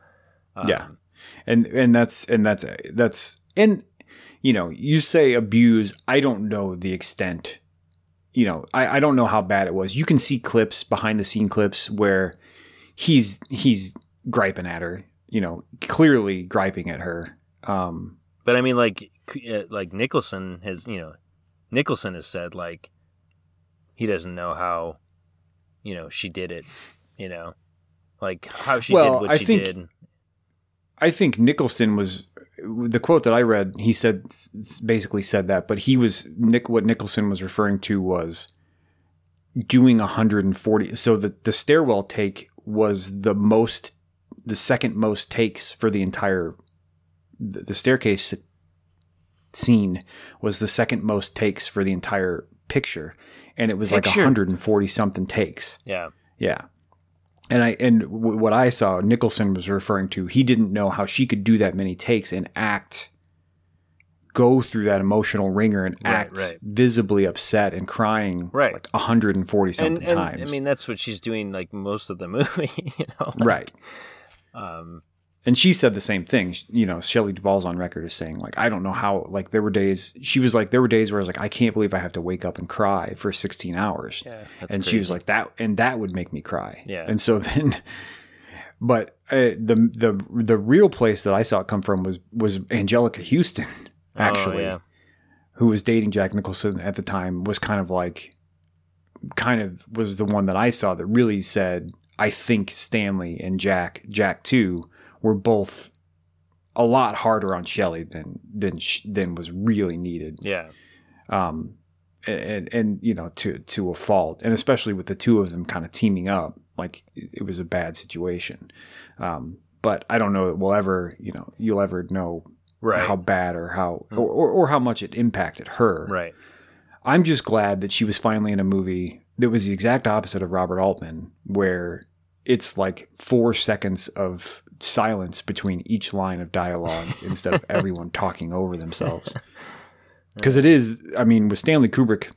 Yeah. Um, and and that's and that's that's and you know you say abuse i don't know the extent you know I, I don't know how bad it was you can see clips behind the scene clips where he's he's griping at her you know clearly griping at her um But I mean like uh, like Nicholson has, you know, Nicholson has said like he doesn't know how you know she did it, you know. Like how she Well, did what I she think- did. I think Nicholson was the quote that I read. He said basically said that, but he was Nick. What Nicholson was referring to was doing 140. So the the stairwell take was the most, the second most takes for the entire. The, the staircase scene was the second most takes for the entire picture, and it was like Picture? 140 something takes. Yeah. Yeah. And I and w- what I saw Nicholson was referring to, he didn't know how she could do that many takes and act go through that emotional ringer and Right, act right. visibly upset and crying Right. like 140 something And, and times. I mean that's what she's doing like most of the movie, you know. like, right. Um And she said the same thing. You know, Shelley Duvall's on record as saying like I don't know how like there were days she was like there were days where I was like I can't believe I have to wake up and cry for 16 hours. yeah, and she was like that and that would make me cry Yeah. and so then but uh, the the the real place that i saw it come from was was Anjelica Huston actually Oh, yeah. who was dating jack nicholson at the time was kind of like kind of was the one that i saw that really said i think stanley and jack jack too were both a lot harder on Shelley than than than was really needed Yeah. um, and and you know to to a fault, and especially with the two of them kind of teaming up, like it, was a bad situation. Um, but I don't know that we'll ever, you know, you'll ever know Right. how bad or how or, or, or how much it impacted her. right. I'm just glad that she was finally in a movie that was the exact opposite of Robert Altman, where it's like four seconds of silence between each line of dialogue instead of everyone talking over themselves. Because it is, I mean, with Stanley Kubrick,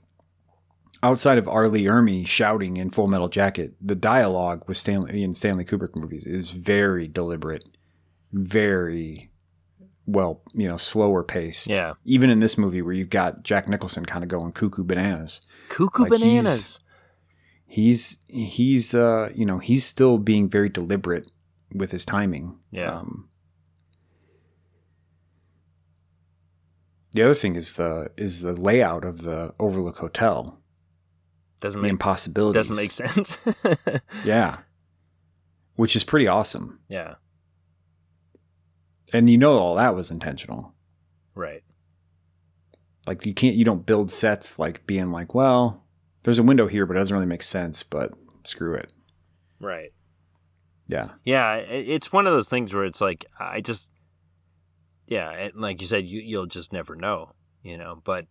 outside of R. Ermey shouting in Full Metal Jacket, the dialogue with Stanley in Stanley Kubrick movies is very deliberate, very well, you know, slower paced. Yeah. Even in this movie where you've got Jack Nicholson kind of going cuckoo bananas. Cuckoo Like, he's- bananas. He's he's uh you know he's still being very deliberate with his timing. Yeah. Um, the other thing is the is the layout of the Overlook Hotel. Doesn't The make impossibilities. doesn't make sense. Yeah. Which is pretty awesome. yeah. And you know all that was intentional. Right. Like you can't you don't build sets like being like, well, there's a window here, but it doesn't really make sense, but screw it. Right. Yeah. Yeah, it's one of those things where it's like I just, yeah, and like you said, you you'll just never know, you know. But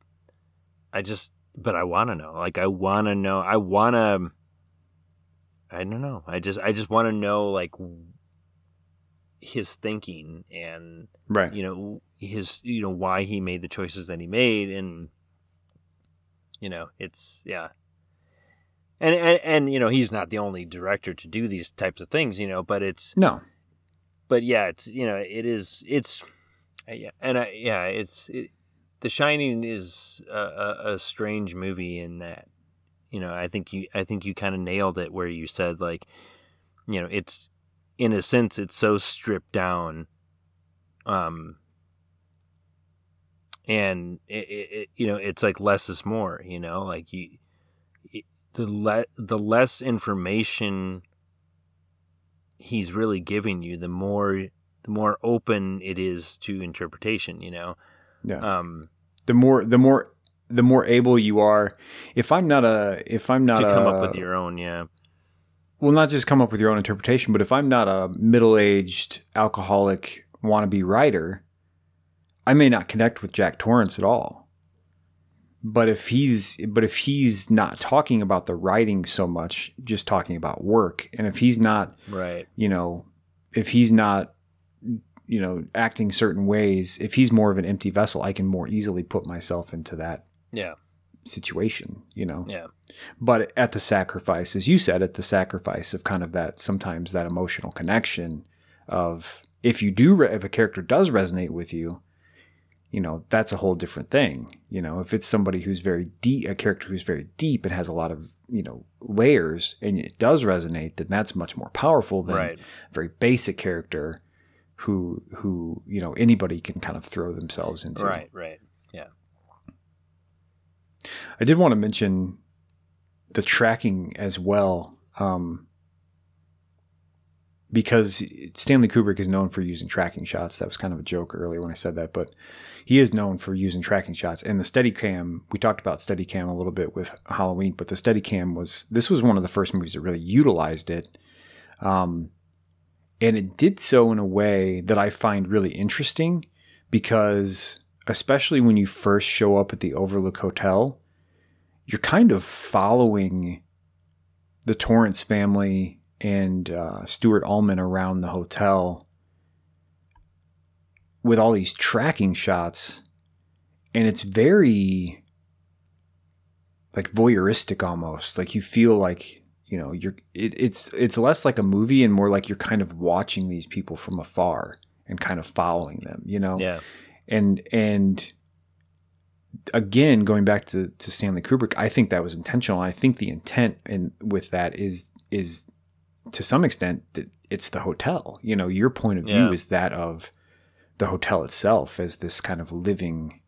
I just, but I want to know. Like I want to know. I want to. I don't know. I just, I just want to know like his thinking and Right. you know his, you know why he made the choices that he made, and you know it's yeah. And, and and you know he's not the only director to do these types of things, you know, but it's No. but yeah, it's you know it is it's uh, yeah, and I, yeah, it's it, The Shining is a, a, a strange movie in that you know I think you I think you kind of nailed it where you said like you know it's in a sense it's so stripped down um and it, it, it you know it's like less is more you know like you the le- the less information he's really giving you the more the more open it is to interpretation you know? Yeah. um the more the more the more able you are. If i'm not a if i'm not to come a, up with your own yeah. Well not just come up with your own interpretation but if i'm not a middle-aged alcoholic wannabe writer i may not connect with jack torrance at all but if he's but if he's not talking about the writing so much just talking about work and if he's not right. you know, if he's not, you know, acting certain ways, if he's more of an empty vessel, I can more easily put myself into that yeah. situation, you know. yeah. But at the sacrifice, as you said, at the sacrifice of kind of that sometimes that emotional connection of if you do, re- if a character does resonate with you, you know, that's a whole different thing. You know, if it's somebody who's very deep, a character who's very deep and has a lot of, you know, layers and it does resonate, then that's much more powerful than right a very basic character who, who, you know, anybody can kind of throw themselves into. right right yeah I did want to mention the tracking as well, um, because Stanley Kubrick is known for using tracking shots. That was kind of a joke earlier when I said that, but he is known for using tracking shots. And the Steadicam, we talked about Steadicam a little bit with Halloween, but the Steadicam was this was one of the first movies that really utilized it. Um, and it did so in a way that I find really interesting because especially when you first show up at the Overlook Hotel, you're kind of following the Torrance family and uh, Stuart Ullman around the hotel with all these tracking shots, and it's very like voyeuristic almost. Like you feel like you know you're. It, it's it's less like a movie and more like you're kind of watching these people from afar and kind of following them. You know yeah and and again going back to, to Stanley Kubrick I think that was intentional I think the intent in with that is is to some extent that it's the hotel you know your point of view Yeah. is that of the hotel itself as this kind of living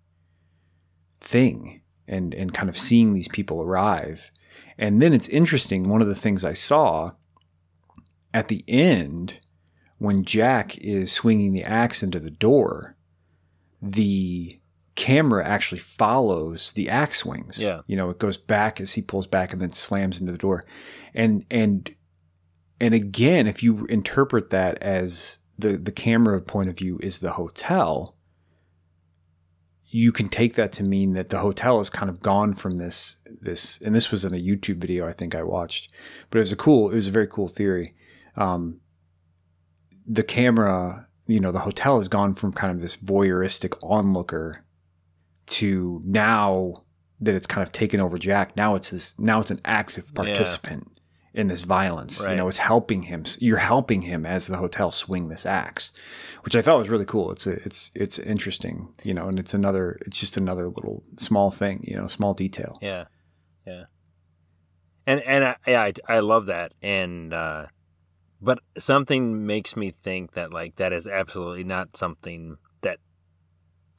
thing and and kind of seeing these people arrive and then it's interesting one of the things I saw at the end when Jack is swinging the axe into the door the camera actually follows the axe swings. Yeah. You know, it goes back as he pulls back and then slams into the door. And and and again, if you interpret that as the the camera point of view is the hotel, you can take that to mean that the hotel is kind of gone from this this and this was in a YouTube video I think I watched. But it was a cool it was a very cool theory. Um the camera you know, the hotel has gone from kind of this voyeuristic onlooker to now that it's kind of taken over Jack. Now it's this, now it's an active Yeah. In this violence. You know, it's helping him. You're helping him as the hotel swing this axe, which I thought was really cool. It's a, it's it's interesting, you know, and it's another it's just another little small thing, you know, small detail. Yeah, yeah, and and I, yeah, I, I love that, and uh, but something makes me think that like that is absolutely not something that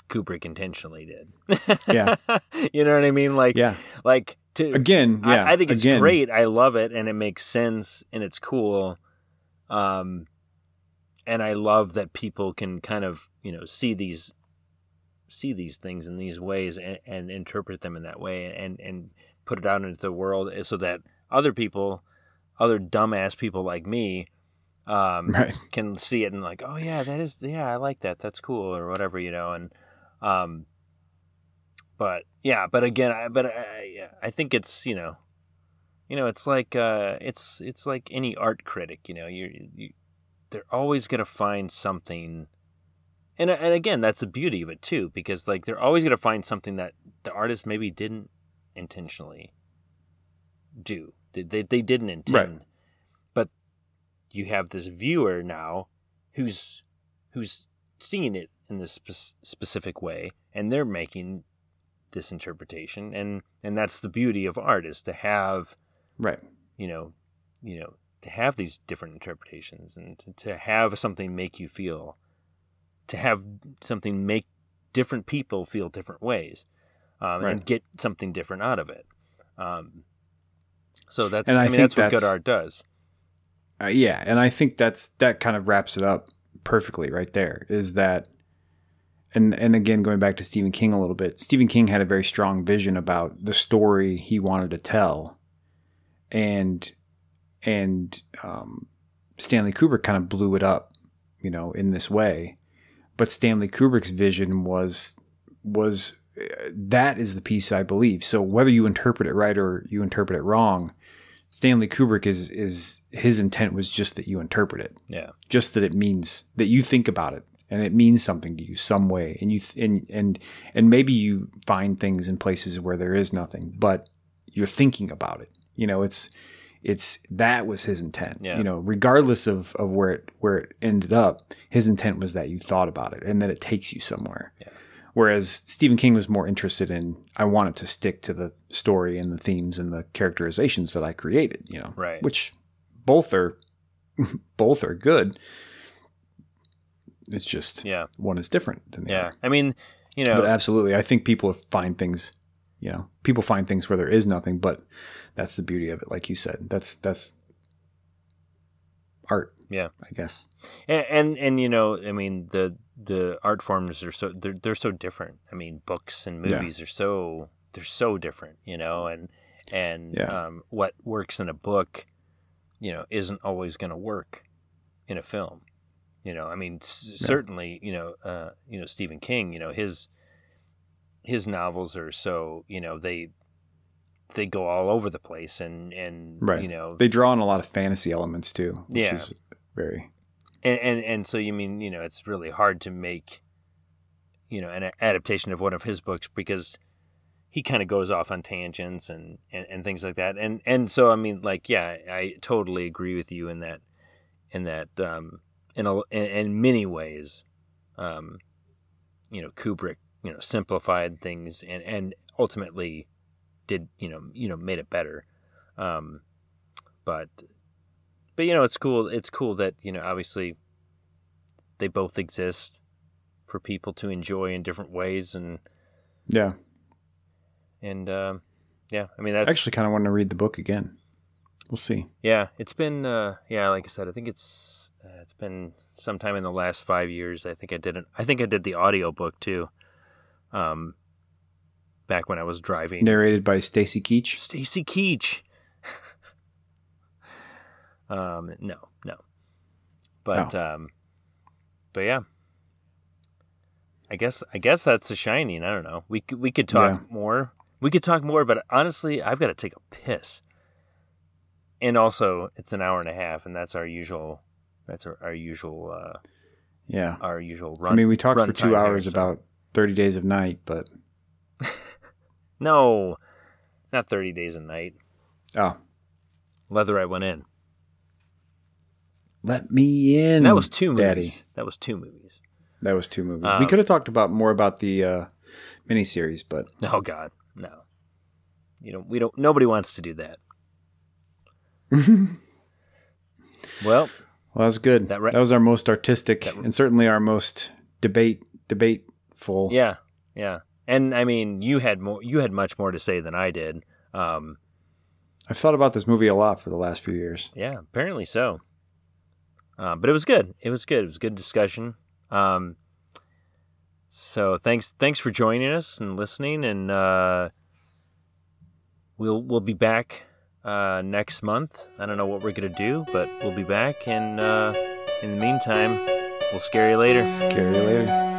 Kubrick intentionally did. Yeah. you know what I mean? Like, Yeah. like to Again, yeah. I, I think it's again, great. I love it, and it makes sense, and it's cool. Um, and I love that people can kind of you know see these see these things in these ways and, and interpret them in that way and and put it out into the world so that other people other dumbass people like me um Right. can see it and like oh yeah that is yeah i like that that's cool or whatever you know and um but yeah but again i but i i think it's you know you know it's like uh it's it's like any art critic you know you you they're always going to find something and and again that's the beauty of it too because like they're always going to find something that the artist maybe didn't intentionally do They they, they didn't intend. But you have this viewer now who's who's seeing it in this spe- specific way and they're making this interpretation and and that's the beauty of art is to have Right. you know you know to have these different interpretations and to, to have something make you feel to have something make different people feel different ways um, Right. and get something different out of it um, so that's And i, I mean think that's what good art does Uh, yeah, and I think that's that kind of wraps it up perfectly right there. Is that, and and again going back to Stephen King a little bit. Stephen King had a very strong vision about the story he wanted to tell, and and um, Stanley Kubrick kind of blew it up, you know, in this way. But Stanley Kubrick's vision was was uh, that is the piece I believe. So whether you interpret it right or you interpret it wrong, Stanley Kubrick is is his intent was just that you interpret it, yeah just that it means that you think about it and it means something to you some way, and you and and and maybe you find things in places where there is nothing, but you're thinking about it. You know, it's it's that was his intent. Yeah. You know, regardless of of where it where it ended up, his intent was that you thought about it and that it takes you somewhere. Yeah. Whereas Stephen King was more interested in I want it to stick to the story and the themes and the characterizations that I created, you know. Right. Which both are both are good. It's just yeah one is different than the yeah other. i mean you know But absolutely, I think people find things, you know, people find things where there is nothing, but that's the beauty of it. Like you said, that's that's art. Yeah. I guess. and, and and you know i mean the the art forms are so they're they're so different i mean books and Yeah. movies are so they're so different you know and and Yeah. um, what works in a book you know isn't always going to work in a film you know i mean s- Yeah. certainly you know uh you know stephen king you know his his novels are so you know they they go all over the place and and Right. you know They draw on a lot of fantasy elements too, which Yeah. is very and, and and so you mean you know it's really hard to make you know an adaptation of one of his books because he kind of goes off on tangents and, and and things like that and and so i mean like yeah i totally agree with you in that in that um in a in, in many ways um you know kubrick you know simplified things and and ultimately did you know you know made it better um but but you know it's cool it's cool that you know obviously they both exist for people to enjoy in different ways and yeah. and um yeah i mean that's I actually kind of want to read the book again. We'll see. yeah it's been uh yeah like i said i think it's uh, it's been sometime in the last five years i think i did it i think i did the audio book too um back when i was driving Narrated by Stacy Keach. Stacy Keach. um, no, no, but Oh. um, but yeah, I guess I guess that's the shining. I don't know. We could, we could talk Yeah. more. We could talk more, but honestly, I've got to take a piss. And also, it's an hour and a half, and that's our usual. That's our, our usual. Uh, Yeah. our usual run. I mean, we talked for two here, hours so- about Thirty Days of Night, but No, not thirty days a night. oh, Let the Right One In. let me in. And that was two movies. Daddy. That was two movies. That was two movies. we Um, could have talked about more about the uh, miniseries, but Oh God, no. You know, we don't. Nobody wants to do that. Well, Well, that's good. That That, was our most artistic That- and certainly our most debate debateful. yeah, yeah. And I mean, you had more. You had much more to say than I did. Um, I've thought about this movie a lot for the last few years. yeah, apparently so. Uh, but it was good. It was good. It was a good discussion. Um, so thanks, thanks for joining us and listening. And uh, we'll we'll be back uh, next month. I don't know what we're gonna do, but we'll be back. And uh, in the meantime, we'll scare you later. Scare you later.